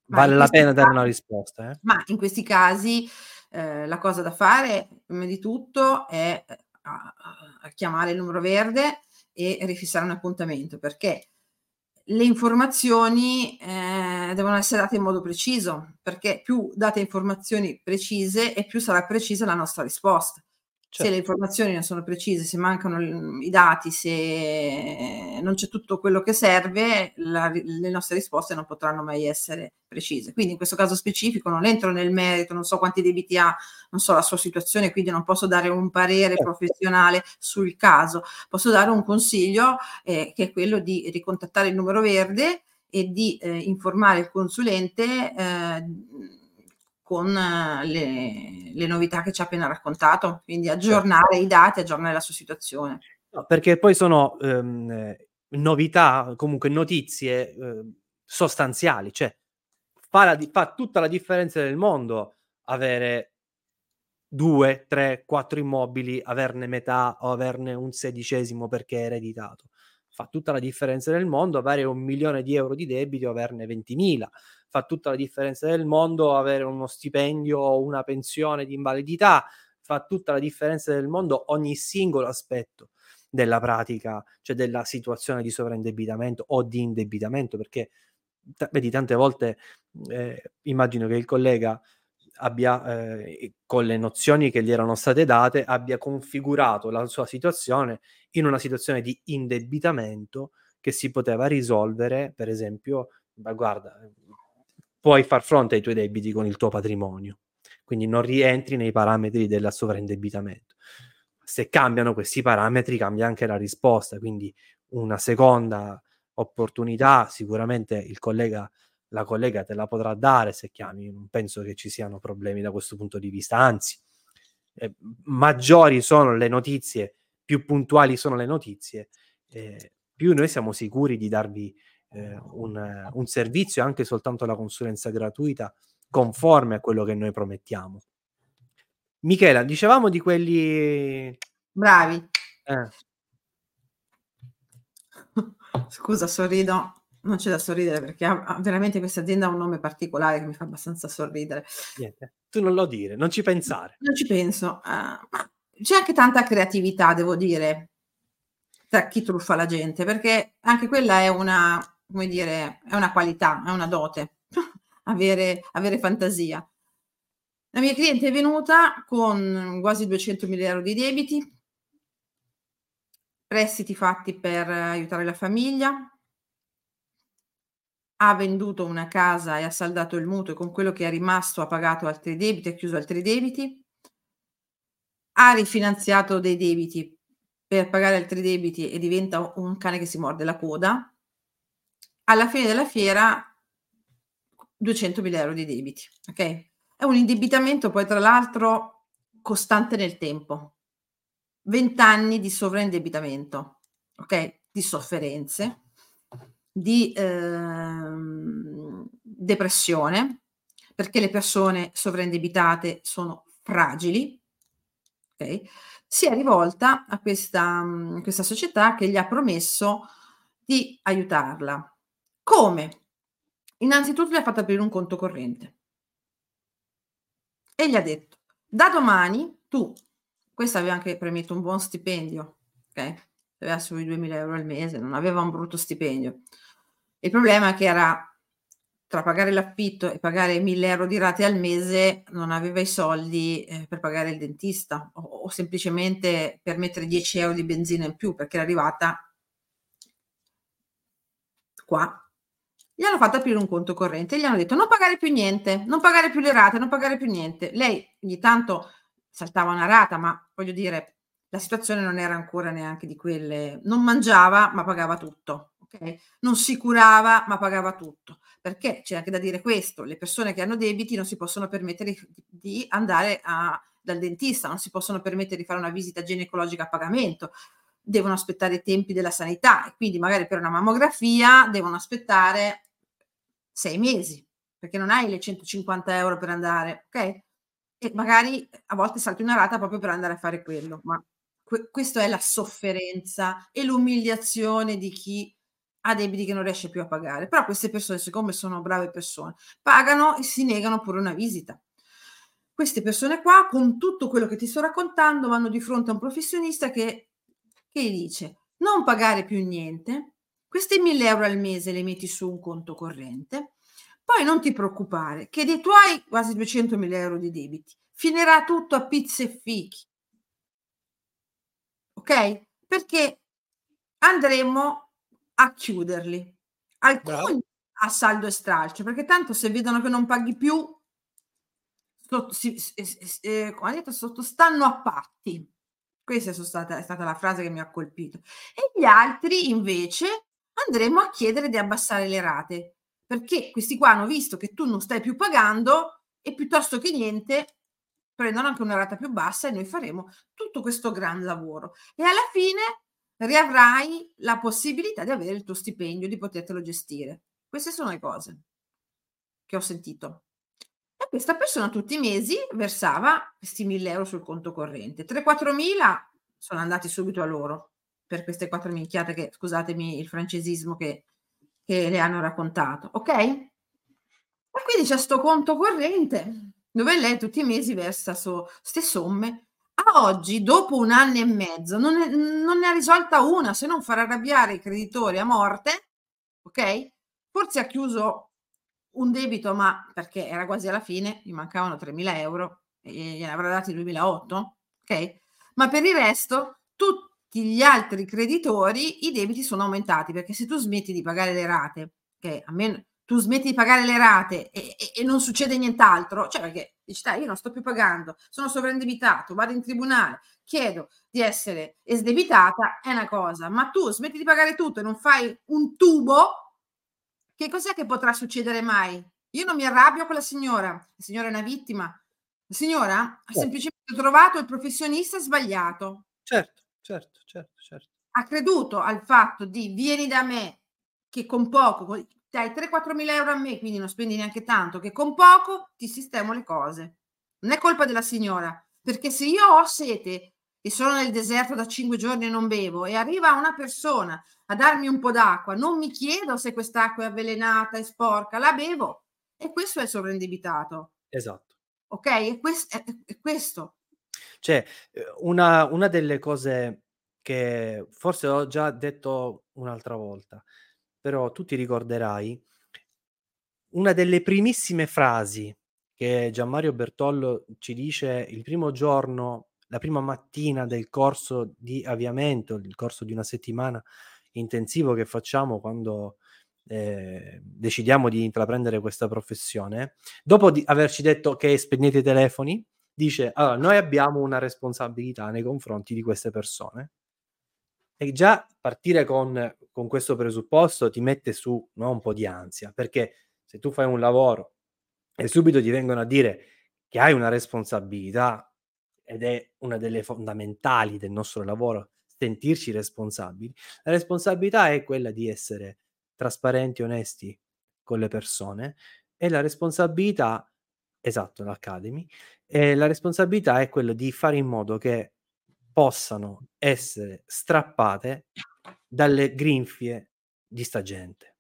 Ma vale la pena dare una risposta, eh? Ma in questi casi eh, la cosa da fare, prima di tutto, è eh, a- a chiamare il numero verde e rifissare un appuntamento, perché le informazioni eh, devono essere date in modo preciso, perché più date informazioni precise e più sarà precisa la nostra risposta. Se le Certo. informazioni non sono precise, se mancano i dati, se non c'è tutto quello che serve, la- le nostre risposte non potranno mai essere precise. Quindi in questo caso specifico non entro nel merito, non so quanti debiti ha, non so la sua situazione, quindi non posso dare un parere Certo. professionale sul caso. Posso dare un consiglio eh, che è quello di ricontattare il numero verde e di eh, informare il consulente eh, con eh, le, le novità che ci ha appena raccontato, quindi aggiornare i dati, aggiornare la sua situazione. No, perché poi sono ehm, eh, novità, comunque notizie eh, sostanziali, cioè fa, la fa tutta la differenza del mondo avere due, tre, quattro immobili, averne metà o averne un sedicesimo perché è ereditato. Fa tutta la differenza del mondo avere un milione di euro di debiti o averne 20.000. Fa tutta la differenza del mondo avere uno stipendio o una pensione di invalidità. Fa tutta la differenza del mondo ogni singolo aspetto della pratica, cioè della situazione di sovraindebitamento o di indebitamento, perché t- vedi tante volte eh, immagino che il collega abbia eh, con le nozioni che gli erano state date abbia configurato la sua situazione in una situazione di indebitamento che si poteva risolvere per esempio ma guarda puoi far fronte ai tuoi debiti con il tuo patrimonio quindi non rientri nei parametri del sovraindebitamento se cambiano questi parametri cambia anche la risposta quindi una seconda opportunità sicuramente il collega la collega te la potrà dare se chiami, non penso che ci siano problemi da questo punto di vista, anzi, eh, maggiori sono le notizie, più puntuali sono le notizie, eh, più noi siamo sicuri di darvi eh, un, un servizio, anche soltanto la consulenza gratuita, conforme a quello che noi promettiamo. Michela, dicevamo di quelli bravi. Eh. Scusa, sorrido. Non c'è da sorridere perché ha, veramente questa azienda ha un nome particolare che mi fa abbastanza sorridere. Niente, tu non lo dire, non ci pensare. Non ci penso. Uh, ma c'è anche tanta creatività, devo dire, tra chi truffa la gente, perché anche quella è una, come dire, è una qualità, è una dote, avere, avere fantasia. La mia cliente è venuta con quasi 200.000 euro di debiti, prestiti fatti per aiutare la famiglia, ha venduto una casa e ha saldato il mutuo e con quello che è rimasto ha pagato altri debiti, ha chiuso altri debiti, ha rifinanziato dei debiti per pagare altri debiti e diventa un cane che si morde la coda. Alla fine della fiera 200.000 euro di debiti, ok? È un indebitamento poi tra l'altro costante nel tempo, 20 anni di sovraindebitamento, ok? Di sofferenze, di ehm, depressione, perché le persone sovraindebitate sono fragili, ok? Si è rivolta a questa, questa società che gli ha promesso di aiutarla. Come? Innanzitutto gli ha fatto aprire un conto corrente e gli ha detto, da domani tu questa aveva anche premesso un buon stipendio, ok? Aveva sui 2.000 euro al mese, non aveva un brutto stipendio. Il problema è che era tra pagare l'affitto e pagare 1.000 euro di rate al mese, non aveva i soldi eh, per pagare il dentista o, o, semplicemente per mettere 10 euro di benzina in più perché era arrivata qua. Gli hanno fatto aprire un conto corrente e gli hanno detto non pagare più niente, non pagare più le rate, non pagare più niente. Lei ogni tanto saltava una rata, ma voglio dire, la situazione non era ancora neanche di quelle, non mangiava ma pagava tutto, okay? non si curava ma pagava tutto, perché c'è anche da dire questo, le persone che hanno debiti non si possono permettere di andare a, dal dentista, non si possono permettere di fare una visita ginecologica a pagamento, devono aspettare i tempi della sanità e quindi magari per una mammografia devono aspettare sei mesi, perché non hai le 150 euro per andare, ok? e magari a volte salti una rata proprio per andare a fare quello, ma que- questa è la sofferenza e l'umiliazione di chi ha debiti che non riesce più a pagare. Però queste persone, siccome sono brave persone, pagano e si negano pure una visita. Queste persone qua, con tutto quello che ti sto raccontando, vanno di fronte a un professionista che, che gli dice non pagare più niente, questi 1000 euro al mese li metti su un conto corrente, poi non ti preoccupare che dei tuoi quasi 200.000 euro di debiti finirà tutto a pizze e fichi. Ok? Perché andremo a chiuderli. Alcuni Bravo. a saldo e stralcio, perché tanto se vedono che non paghi più, sotto, si, eh, come detto, sottostanno a patti. Questa è stata, è stata la frase che mi ha colpito. E gli altri invece andremo a chiedere di abbassare le rate perché questi qua hanno visto che tu non stai più pagando e piuttosto che niente prendono anche una rata più bassa e noi faremo tutto questo gran lavoro e alla fine riavrai la possibilità di avere il tuo stipendio, di potertelo gestire. Queste sono le cose che ho sentito. E questa persona tutti i mesi versava questi 1000 euro sul conto corrente. 3-4 mila sono andati subito a loro per queste quattro minchiate che, scusatemi il francesismo che che le hanno raccontato, ok? E quindi c'è sto conto corrente dove lei tutti i mesi versa queste somme. A oggi, dopo un anno e mezzo, non, è, non ne ha risolta una se non far arrabbiare i creditori a morte, ok? Forse ha chiuso un debito, ma perché era quasi alla fine, gli mancavano 3.000 euro e gliene avrà dati 2008, ok? Ma per il resto, tutti gli altri creditori i debiti sono aumentati perché se tu smetti di pagare le rate, che a me tu smetti di pagare le rate e, e, e non succede nient'altro, cioè perché dici dai io non sto più pagando, sono sovraindebitato, vado in tribunale, chiedo di essere esdebitata, è una cosa, ma tu smetti di pagare tutto e non fai un tubo, che cos'è che potrà succedere mai? Io non mi arrabbio con la signora, la signora è una vittima, La signora ha Certo. semplicemente trovato il professionista sbagliato. Certo, certo, certo, certo. Ha creduto al fatto di vieni da me che con poco, dai 3-4 mila euro a me, quindi non spendi neanche tanto, che con poco ti sistemo le cose. Non è colpa della signora, perché se io ho sete e sono nel deserto da 5 giorni e non bevo e arriva una persona a darmi un po' d'acqua, non mi chiedo se quest'acqua è avvelenata, è sporca, la bevo. E questo è il sovraindebitato. Esatto. Ok? E quest- è- è- è questo. Cioè, eh, una, una delle cose che forse ho già detto un'altra volta, però tu ti ricorderai, una delle primissime frasi che Gianmario Bertollo ci dice il primo giorno, la prima mattina del corso di avviamento, il corso di una settimana intensivo che facciamo quando eh, decidiamo di intraprendere questa professione, dopo di averci detto che spegnete i telefoni, dice allora noi abbiamo una responsabilità nei confronti di queste persone e già partire con, con questo presupposto ti mette su no, un po' di ansia perché se tu fai un lavoro e subito ti vengono a dire che hai una responsabilità ed è una delle fondamentali del nostro lavoro sentirci responsabili la responsabilità è quella di essere trasparenti onesti con le persone e la responsabilità esatto l'Academy e la responsabilità è quella di fare in modo che possano essere strappate dalle grinfie di sta gente,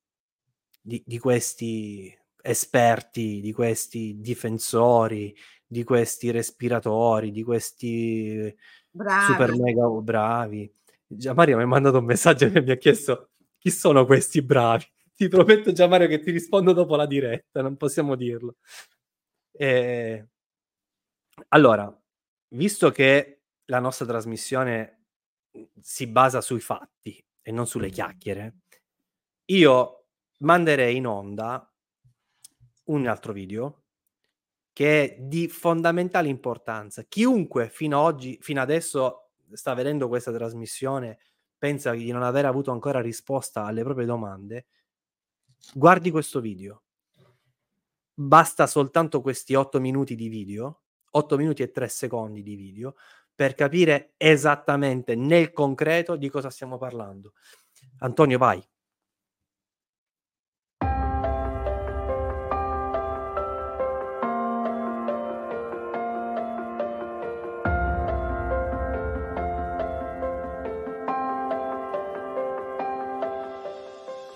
di, di questi esperti, di questi difensori, di questi respiratori, di questi Bravi. super mega bravi. Già Mario mi ha mandato un messaggio che mi ha chiesto chi sono questi bravi. Ti prometto già Mario che ti rispondo dopo la diretta, non possiamo dirlo. Eh, allora, visto che la nostra trasmissione mhmm, si basa sui fatti e non sulle chiacchiere, io manderei in onda un altro video che è di fondamentale importanza. Chiunque fino ad oggi, fino adesso sta vedendo questa trasmissione, pensa di non aver avuto ancora risposta alle proprie domande, guardi questo video. Basta soltanto questi 8 minuti di video, 8 minuti e 3 secondi di video, per capire esattamente nel concreto di cosa stiamo parlando. Antonio, vai.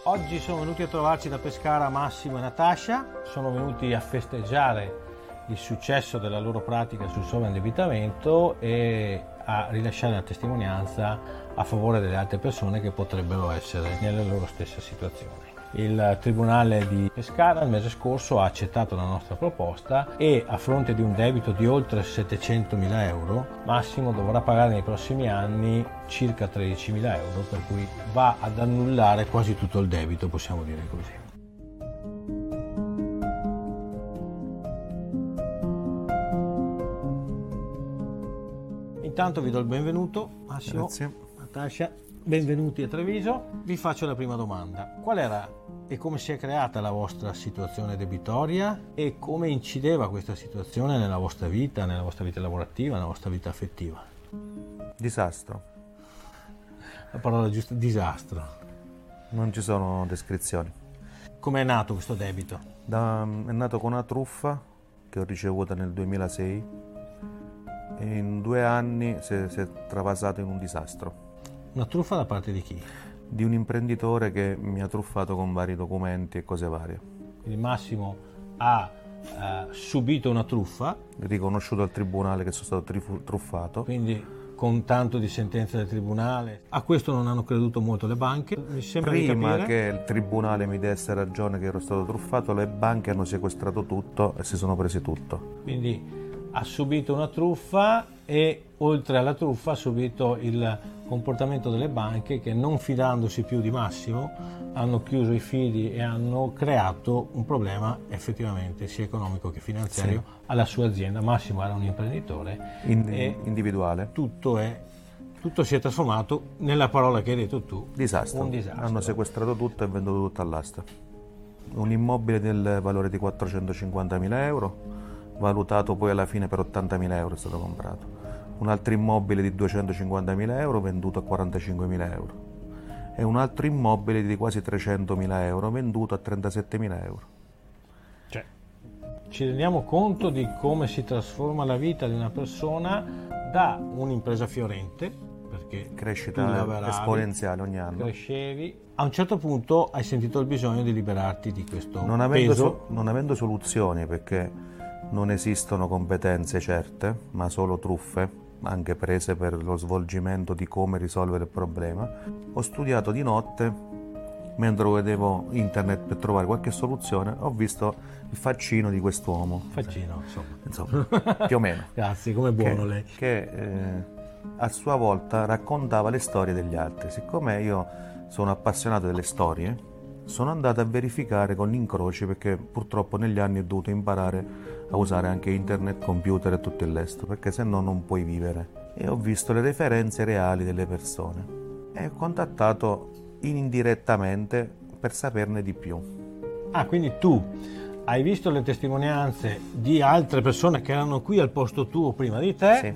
Oggi sono venuti a trovarci da Pescara Massimo e Natascia, sono venuti a festeggiare il successo della loro pratica sul sovraindebitamento e a rilasciare la testimonianza a favore delle altre persone che potrebbero essere nella loro stessa situazione. Il Tribunale di Pescara il mese scorso ha accettato la nostra proposta e a fronte di un debito di oltre 700.000 euro, Massimo dovrà pagare nei prossimi anni circa 13.000 euro, per cui va ad annullare quasi tutto il debito, possiamo dire così. Intanto vi do il benvenuto, Massimo, Grazie. Natascia, benvenuti a Treviso. Vi faccio la prima domanda. Qual era e come si è creata la vostra situazione debitoria e come incideva questa situazione nella vostra vita, nella vostra vita lavorativa, nella vostra vita affettiva? Disastro. La parola giusta, disastro. Non ci sono descrizioni. Come è nato questo debito? Da- è nato con una truffa che ho ricevuto nel 2006 e in due anni si è, si è travasato in un disastro. Una truffa da parte di chi? Di un imprenditore che mi ha truffato con vari documenti e cose varie. Quindi Massimo ha eh, subito una truffa, Riconosciuto al tribunale che sono stato trifu- truffato. quindi con tanto di sentenze del tribunale. A questo non hanno creduto molto le banche. Mi sembra Prima che il tribunale mi desse ragione che ero stato truffato, le banche hanno sequestrato tutto e si sono prese tutto. Quindi ha subito una truffa e oltre alla truffa ha subito il comportamento delle banche che non fidandosi più di Massimo hanno chiuso i fidi e hanno creato un problema effettivamente sia economico che finanziario alla sua azienda. Massimo era un imprenditore In- individuale. tutto, è, tutto si è trasformato nella parola che hai detto tu. Disastro. Un disastro. Hanno sequestrato tutto e venduto tutto all'asta. Un immobile del valore di 450.000 euro valutato poi alla fine per 80.000 euro è stato comprato. Un altro immobile di 250.000 euro venduto a 45.000 euro. E un altro immobile di quasi 300.000 euro venduto a 37.000 euro. Cioè, ci rendiamo conto di come si trasforma la vita di una persona da un'impresa fiorente, perché Crescita lavoravi, esponenziale ogni anno. crescevi, a un certo punto hai sentito il bisogno di liberarti di questo Non avendo, so- non avendo soluzioni perché non esistono competenze certe, ma solo truffe, anche prese per lo svolgimento di come risolvere il problema, ho studiato di notte mentre vedevo internet per trovare qualche soluzione, ho visto il faccino di quest'uomo. Faccino, insomma. Insomma, più o meno. Grazie, come buono che, lei. Che eh, a sua volta raccontava le storie degli altri. Siccome io sono appassionato delle storie, sono andato a verificare con gli incroci perché purtroppo negli anni ho dovuto imparare a usare anche internet, computer e tutto il resto, perché se no non puoi vivere. E ho visto le referenze reali delle persone e ho contattato indirettamente per saperne di più. Ah, quindi tu hai visto le testimonianze di altre persone che erano qui al posto tuo prima di te,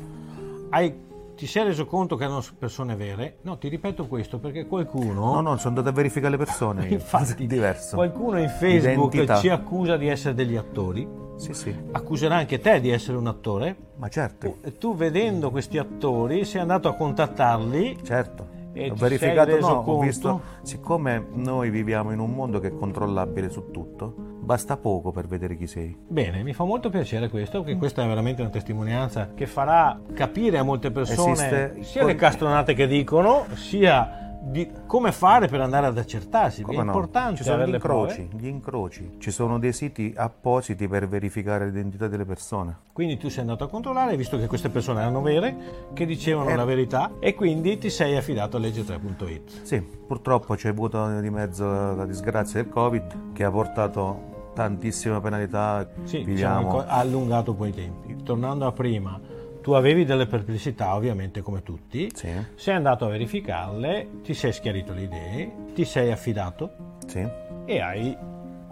hai- ti sei reso conto che erano persone vere? No, ti ripeto questo perché qualcuno... No, no, sono andato a verificare le persone. Infatti, è diverso. Qualcuno in Facebook Identità. ci accusa di essere degli attori. Sì, sì. Accuserà anche te di essere un attore. Ma certo. E tu vedendo questi attori sei andato a contattarli. Certo. E ho verificato, no, ho conto? visto, siccome noi viviamo in un mondo che è controllabile su tutto, basta poco per vedere chi sei. Bene, mi fa molto piacere questo, perché questa è veramente una testimonianza che farà capire a molte persone Esiste- sia le castronate che dicono, sia di come fare per andare ad accertarsi. Come è no? importante Ci sono gli incroci, gli incroci. Ci sono dei siti appositi per verificare l'identità delle persone. Quindi tu sei andato a controllare, hai visto che queste persone erano vere, che dicevano Eh. la verità e quindi ti sei affidato a legge3.it. Sì, purtroppo c'è avuto di mezzo la disgrazia del Covid che ha portato tantissime penalità. Sì, diciamo, ha allungato poi i tempi. Tornando a prima, tu avevi delle perplessità, ovviamente come tutti, sei andato a verificarle, ti sei schiarito le idee, ti sei affidato Sì. e hai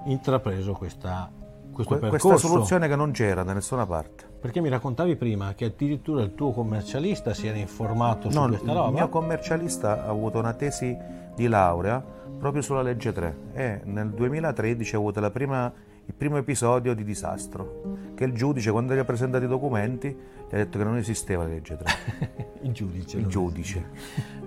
intrapreso questa, questo Que- percorso. questa soluzione che non c'era da nessuna parte. Perché mi raccontavi prima che addirittura il tuo commercialista si era informato su No, questa il roba. mio commercialista ha avuto una tesi di laurea proprio sulla legge 3 e nel 2013 ha avuto la prima- il primo episodio di disastro che il giudice quando gli ha presentato i documenti ha detto che non esisteva la legge 3 il giudice il giudice.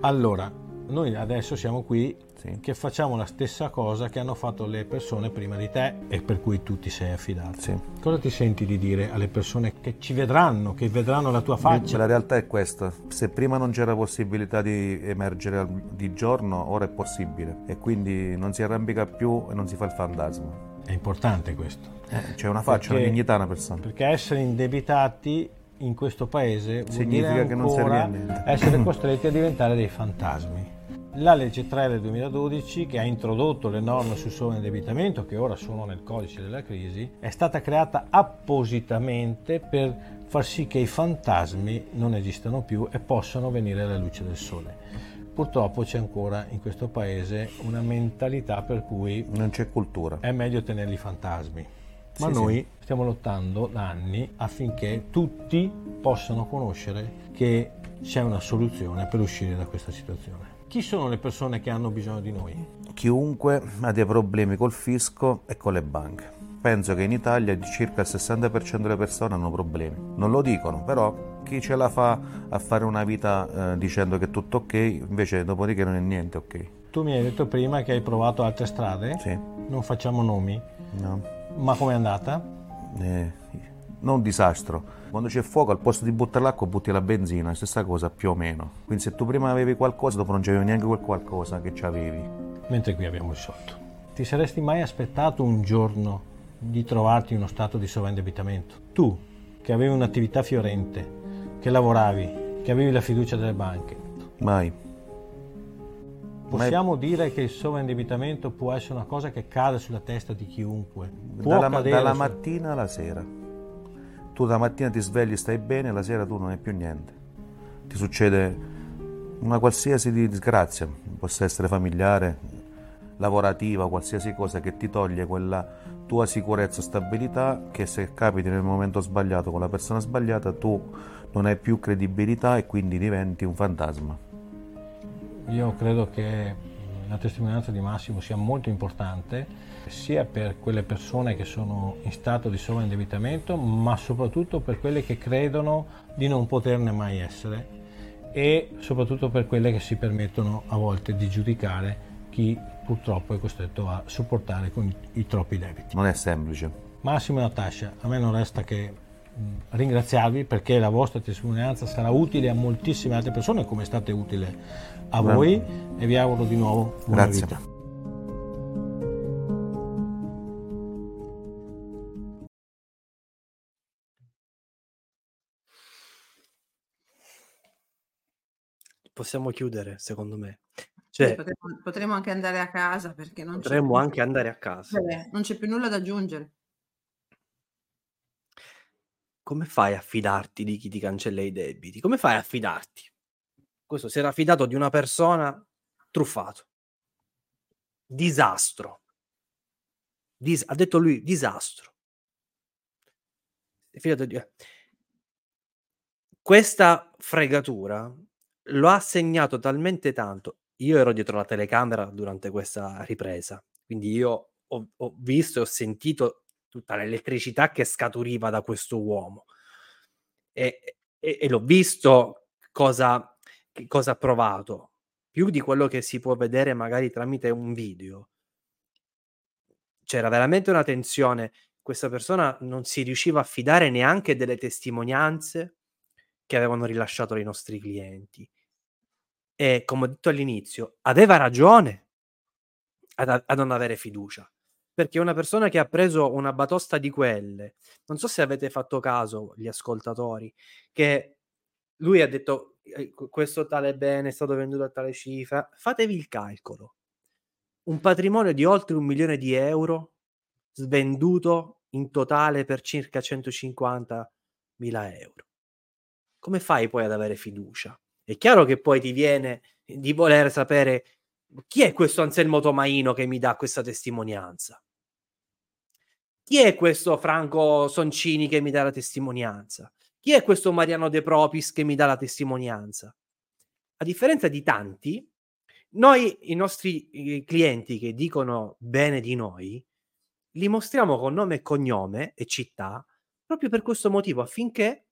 Allora, noi adesso siamo qui che facciamo la stessa cosa che hanno fatto le persone prima di te e per cui tu ti sei affidato. Cosa ti senti di dire alle persone che ci vedranno, che vedranno la tua faccia? la realtà è questa. Se prima non c'era possibilità di emergere di giorno ora è possibile. E quindi non si arrampica più e non si fa il fantasma. È importante questo. Eh, c'è una faccia, una Perché- dignità una persona. Perché essere indebitati in questo paese Significa che non serve a niente. essere costretti a diventare dei fantasmi. La legge 3 del 2012, che ha introdotto le norme sul sovraindebitamento, che ora sono nel codice della crisi, è stata creata appositamente per far sì che i fantasmi non esistano più e possano venire alla luce del sole. Purtroppo c'è ancora in questo paese una mentalità per cui non c'è cultura. È meglio tenerli fantasmi. Ma Sì, noi sì. stiamo lottando da anni affinché tutti possano conoscere che c'è una soluzione per uscire da questa situazione. Chi sono le persone che hanno bisogno di noi? chiunque ha dei problemi col fisco e con le banche. Penso che in Italia circa il 60% delle persone hanno problemi. Non lo dicono, però chi ce la fa a fare una vita eh, dicendo che è tutto ok, invece dopodiché non è niente ok. Tu mi hai detto prima che hai provato altre strade? Sì. Non facciamo nomi. No. Ma com'è andata? Eh, non un disastro. Quando c'è fuoco, al posto di buttare l'acqua, butti la benzina, stessa cosa più o meno. Quindi se tu prima avevi qualcosa, dopo non c'avevi neanche quel qualcosa che c'avevi. Mentre qui abbiamo risolto. Ti saresti mai aspettato un giorno di trovarti in uno stato di sovraindebitamento? Tu, che avevi un'attività fiorente, che lavoravi, che avevi la fiducia delle banche, Mai. Possiamo dire che il sovraindebitamento può essere una cosa che cade sulla testa di chiunque? Può Dalla, dalla su- mattina alla sera. Tu la mattina ti svegli, stai bene, la sera tu non hai più niente. Ti succede una qualsiasi di- disgrazia, possa essere familiare, lavorativa, qualsiasi cosa che ti toglie quella tua sicurezza e stabilità che se capiti nel momento sbagliato con la persona sbagliata tu non hai più credibilità e quindi diventi un fantasma. Io credo che la testimonianza di Massimo sia molto importante sia per quelle persone che sono in stato di sovraindebitamento ma soprattutto per quelle che credono di non poterne mai essere e soprattutto per quelle che si permettono a volte di giudicare chi purtroppo è costretto a sopportare con i, troppi debiti. Non è semplice. Massimo e Natascia, a me non resta che ringraziarvi perché la vostra testimonianza sarà utile a moltissime altre persone come è stata utile a voi e vi auguro di nuovo buona Grazie. vita. Possiamo chiudere, secondo me. Sì, Cioè, potremmo, potremmo anche andare a casa perché non c'è potremmo più, anche andare a casa. Vabbè, non c'è più nulla da aggiungere. Come fai a fidarti di chi ti cancella i debiti? Come fai a fidarti? Questo si era fidato di una persona truffato. Disastro. Dis- ha detto lui disastro. Di- Questa fregatura lo ha segnato talmente tanto. Io ero dietro la telecamera durante questa ripresa, quindi io ho, ho visto e ho sentito tutta l'elettricità che scaturiva da questo uomo e, e- e l'ho visto cosa, cosa ha provato, più di quello che si può vedere magari tramite un video. C'era veramente una tensione. Questa persona non si riusciva a fidare neanche delle testimonianze che avevano rilasciato i nostri clienti. E come ho detto all'inizio, aveva ragione ad, a non avere fiducia. Perché una persona che ha preso una batosta di quelle, non so se avete fatto caso, gli ascoltatori, che lui ha detto questo tale bene è stato venduto a tale cifra. Fatevi il calcolo. Un patrimonio di oltre un milione di euro svenduto in totale per circa 150 mila euro. Come fai poi ad avere fiducia? È chiaro che poi ti viene di voler sapere chi è questo Anselmo Tomaino che mi dà questa testimonianza? Chi è questo Franco Soncini che mi dà la testimonianza? Chi è questo Mariano De Propis che mi dà la testimonianza? A differenza di tanti, noi i nostri clienti che dicono bene di noi, li mostriamo con nome e cognome e città proprio per questo motivo, affinché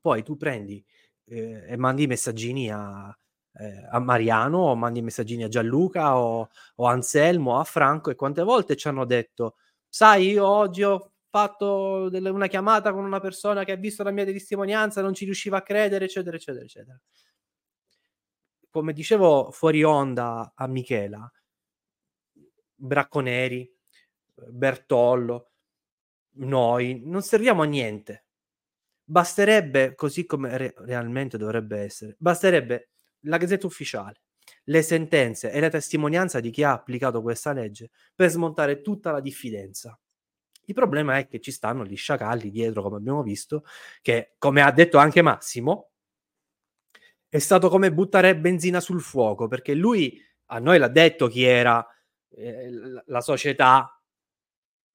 poi tu prendi eh, e mandi messaggini a, eh, a Mariano o mandi messaggini a Gianluca o, o Anselmo a Franco e quante volte ci hanno detto sai io oggi ho fatto delle- una chiamata con una persona che ha visto la mia testimonianza non ci riusciva a credere eccetera eccetera eccetera. Come dicevo fuori onda a Michela. Bracconeri Bertollo noi non serviamo a niente. Basterebbe, così come re- realmente dovrebbe essere, basterebbe la gazzetta ufficiale, le sentenze e la testimonianza di chi ha applicato questa legge per smontare tutta la diffidenza. Il problema è che ci stanno gli sciacalli dietro, come abbiamo visto, che, come ha detto anche Massimo, è stato come buttare benzina sul fuoco, perché lui a noi l'ha detto chi era eh, la- società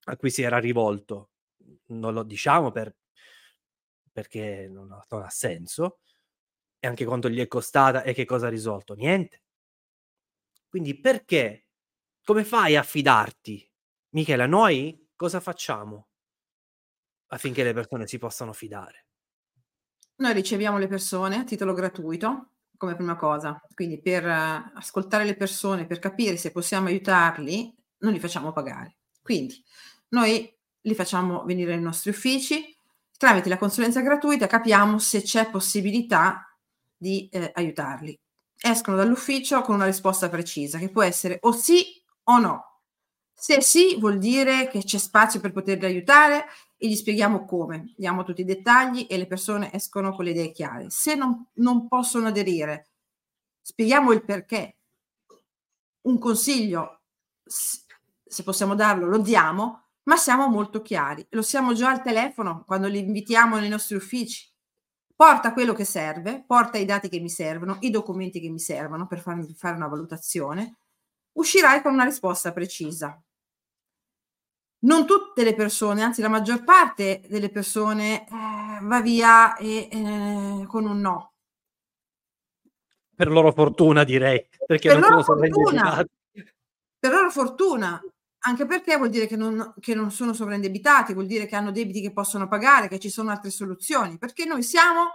a cui si era rivolto. Non lo diciamo per, perché non ha, non ha senso, e anche quanto gli è costata e che cosa ha risolto? Niente. Quindi perché? Come fai a fidarti? Michela, noi cosa facciamo affinché le persone si possano fidare? Noi riceviamo le persone a titolo gratuito come prima cosa, quindi per eh, ascoltare le persone, per capire se possiamo aiutarli, non li facciamo pagare. Quindi noi li facciamo venire nei nostri uffici, tramite la consulenza gratuita capiamo se c'è possibilità di eh, aiutarli. Escono dall'ufficio con una risposta precisa, che può essere o sì o no. Se sì, vuol dire che c'è spazio per poterli aiutare e gli spieghiamo come, diamo tutti i dettagli e le persone escono con le idee chiare. Se non, non possono aderire, spieghiamo il perché. Un consiglio, se possiamo darlo, lo diamo, ma siamo molto chiari. Lo siamo già al telefono quando li invitiamo nei nostri uffici. Porta quello che serve, porta i dati che mi servono, i documenti che mi servono per farmi fare una valutazione. Uscirai con una risposta precisa. Non tutte le persone, anzi la maggior parte delle persone eh, va via e, eh, con un no. Per loro fortuna direi, perché Per non loro fortuna. Per loro fortuna, anche perché vuol dire che non, che non sono sovraindebitati, vuol dire che hanno debiti che possono pagare, che ci sono altre soluzioni, perché noi siamo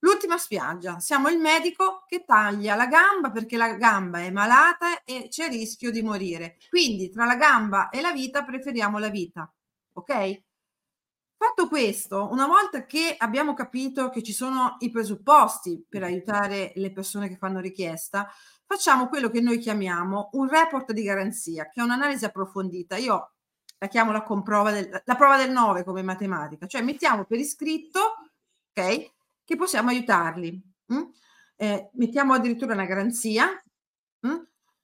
l'ultima spiaggia, siamo il medico che taglia la gamba perché la gamba è malata e c'è rischio di morire. Quindi tra la gamba e la vita preferiamo la vita, ok? Fatto questo, una volta che abbiamo capito che ci sono i presupposti per aiutare le persone che fanno richiesta, facciamo quello che noi chiamiamo un report di garanzia, che è un'analisi approfondita. Io la chiamo la del, la prova del 9 come matematica, cioè mettiamo per iscritto, ok, che possiamo aiutarli. mm? Eh, mettiamo addirittura una garanzia mm?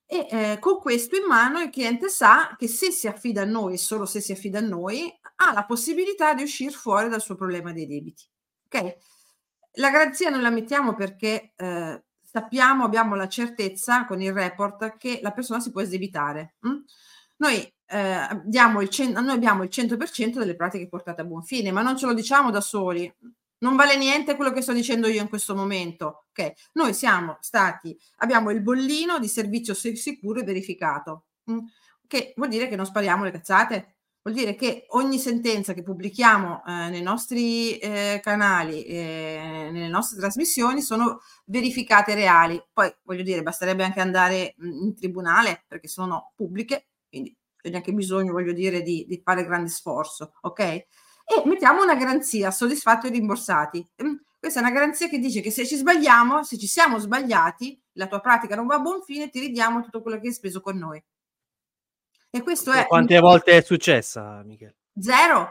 e eh, con questo in mano il cliente sa che se si affida a noi, e solo se si affida a noi, ha la possibilità di uscire fuori dal suo problema dei debiti. Ok? La garanzia non la mettiamo perché eh, sappiamo, abbiamo la certezza con il report che la persona si può esdebitare. mm? Noi, eh, diamo il noi abbiamo il 100% delle pratiche portate a buon fine, ma non ce lo diciamo da soli. Non vale niente quello che sto dicendo io in questo momento. ok? Noi siamo stati, abbiamo il bollino di servizio si- sicuro e verificato, mm? che vuol dire che non spariamo le cazzate. Vuol dire che ogni sentenza che pubblichiamo eh, nei nostri eh, canali, eh, nelle nostre trasmissioni, sono verificate reali. Poi voglio dire, basterebbe anche andare mm, in tribunale perché sono pubbliche, quindi c'è neanche bisogno, voglio dire, di, di fare grande sforzo, ok? E mettiamo una garanzia, soddisfatti e rimborsati. Mm, Questa è una garanzia che dice che se ci sbagliamo, se ci siamo sbagliati, la tua pratica non va a buon fine, ti ridiamo tutto quello che hai speso con noi. E questo è Quante volte è successa, Michele? zero,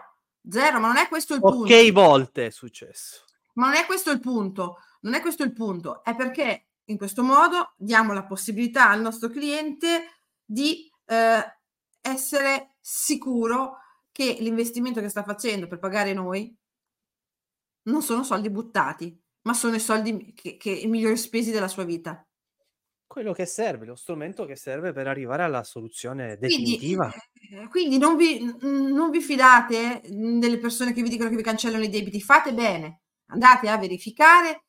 zero, ma non è questo il punto. Ok volte è successo. Ma non è questo il punto, non è questo il punto, è perché in questo modo diamo la possibilità al nostro cliente di eh, essere sicuro che l'investimento che sta facendo per pagare noi non sono soldi buttati, ma sono i soldi che, che i migliori spesi della sua vita. Quello che serve, lo strumento che serve per arrivare alla soluzione Quindi, definitiva. eh, quindi non, vi, non vi fidate mm, delle persone che vi dicono che vi cancellano i debiti, fate bene, andate a verificare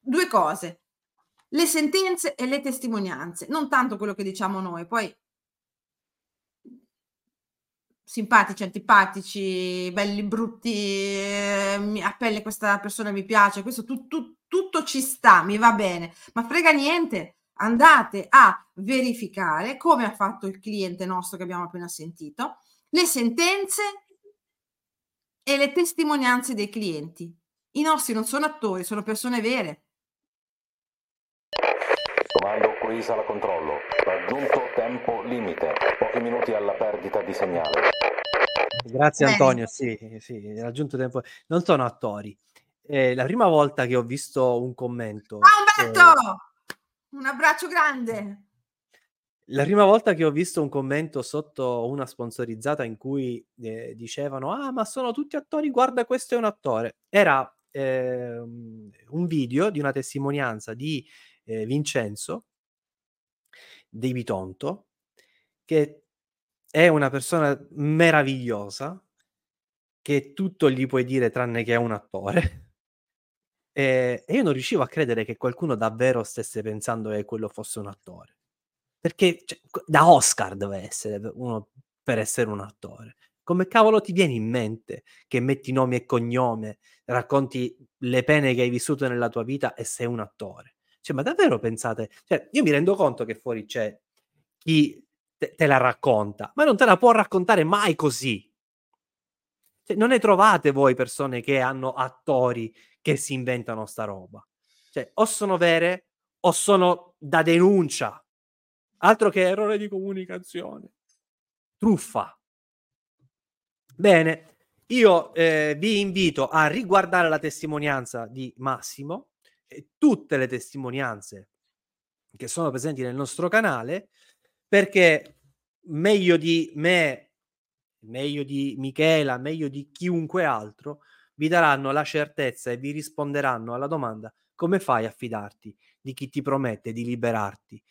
due cose, le sentenze e le testimonianze, non tanto quello che diciamo noi, poi simpatici, antipatici, belli, brutti, eh, a pelle questa persona mi piace, questo tu- tu- tutto ci sta, mi va bene, ma frega niente, andate a verificare come ha fatto il cliente nostro che abbiamo appena sentito, le sentenze e le testimonianze dei clienti. I nostri non sono attori, sono persone vere. Comando qui sala controllo. Raggiunto limite. Pochi minuti alla perdita di segnale. Grazie. Antonio, sì, sì, raggiunto tempo. Non sono attori. Eh, la prima volta che ho visto un commento, Ah, eh, Umberto! Un abbraccio grande. la prima volta che ho visto un commento sotto una sponsorizzata in cui eh, dicevano: Ah, ma sono tutti attori, guarda, questo è un attore. Era ehm, un video di una testimonianza di eh, Vincenzo Di Bitonto, che è una persona meravigliosa, che tutto gli puoi dire tranne che è un attore. E, e io non riuscivo a credere che qualcuno davvero stesse pensando che quello fosse un attore. Perché cioè, da Oscar deve essere uno per essere un attore. Come cavolo ti viene in mente che metti nome e cognome, racconti le pene che hai vissuto nella tua vita e sei un attore? Cioè, ma davvero pensate? Cioè, io mi rendo conto che fuori c'è chi te, te la racconta, ma non te la può raccontare mai così. Cioè, non ne trovate voi persone che hanno attori che si inventano sta roba. Cioè, o sono vere o sono da denuncia. Altro che errore di comunicazione. Truffa. Bene, io eh, vi invito a riguardare la testimonianza di Massimo e tutte le testimonianze che sono presenti nel nostro canale perché meglio di me, meglio di Michela, meglio di chiunque altro vi daranno la certezza e vi risponderanno alla domanda come fai a fidarti di chi ti promette di liberarti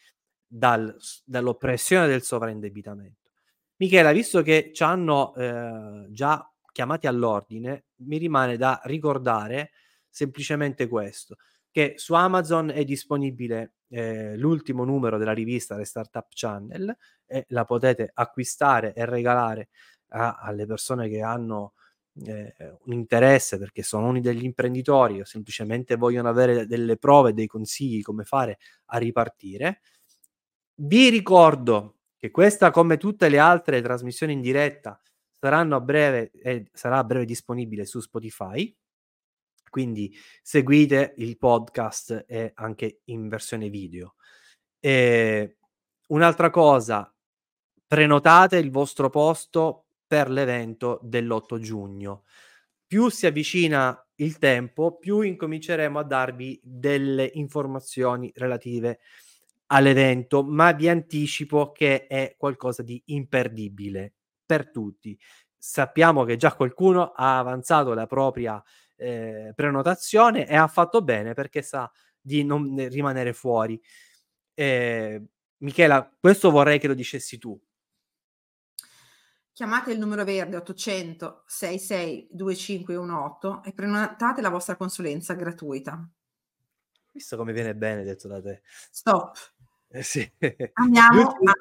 dal- dall'oppressione del sovraindebitamento. Michela, visto che ci hanno eh, già chiamati all'ordine, mi rimane da ricordare semplicemente questo, che su Amazon è disponibile eh, l'ultimo numero della rivista The Startup Channel e la potete acquistare e regalare a, alle persone che hanno eh, un interesse perché sono uno degli imprenditori o semplicemente vogliono avere delle prove, dei consigli come fare a ripartire. Vi ricordo che questa, come tutte le altre trasmissioni in diretta, saranno a breve eh, sarà a breve disponibile su Spotify. Quindi seguite il podcast e anche in versione video. E un'altra cosa, prenotate il vostro posto per l'evento dell'8 giugno. Più si avvicina il tempo, più incominceremo a darvi delle informazioni relative all'evento, ma vi anticipo che è qualcosa di imperdibile per tutti. Sappiamo che già qualcuno ha avanzato la propria eh, prenotazione e ha fatto bene perché sa di non rimanere fuori. Eh, Michela, questo vorrei che lo dicessi tu. Chiamate il numero verde 800 66 2518 e prenotate la vostra consulenza gratuita. Visto come viene bene detto da te. Stop. Eh sì. Andiamo a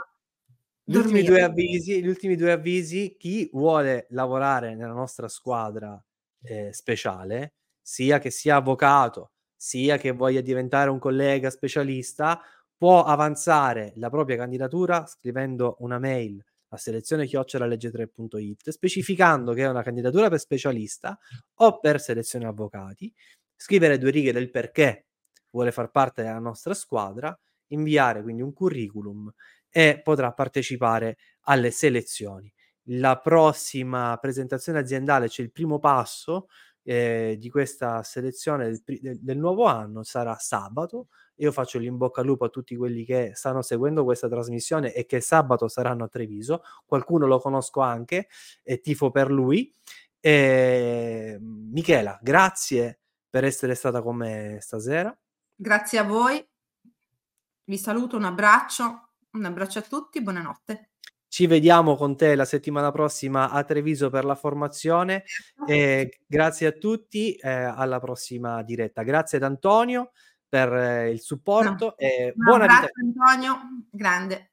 gli ultimi, avvisi, gli ultimi due avvisi, chi vuole lavorare nella nostra squadra eh, speciale, sia che sia avvocato, sia che voglia diventare un collega specialista, può avanzare la propria candidatura scrivendo una mail a selezione chiocciolalegge3.it specificando che è una candidatura per specialista o per selezione avvocati, scrivere due righe del perché vuole far parte della nostra squadra, inviare quindi un curriculum e potrà partecipare alle selezioni. La prossima presentazione aziendale, c'è il primo passo eh, di questa selezione del, del, del nuovo anno, sarà sabato. Io faccio l'in bocca al lupo a tutti quelli che stanno seguendo questa trasmissione e che sabato saranno a Treviso. Qualcuno lo conosco anche e tifo per lui. E, Michela, grazie per essere stata con me stasera. Grazie a voi. Vi saluto, un abbraccio, un abbraccio a tutti, buonanotte. Ci vediamo con te la settimana prossima a Treviso per la formazione. E grazie a tutti, eh, alla prossima diretta. Grazie ad Antonio per eh, il supporto No. e Un buona vita. abbraccio Antonio, grande.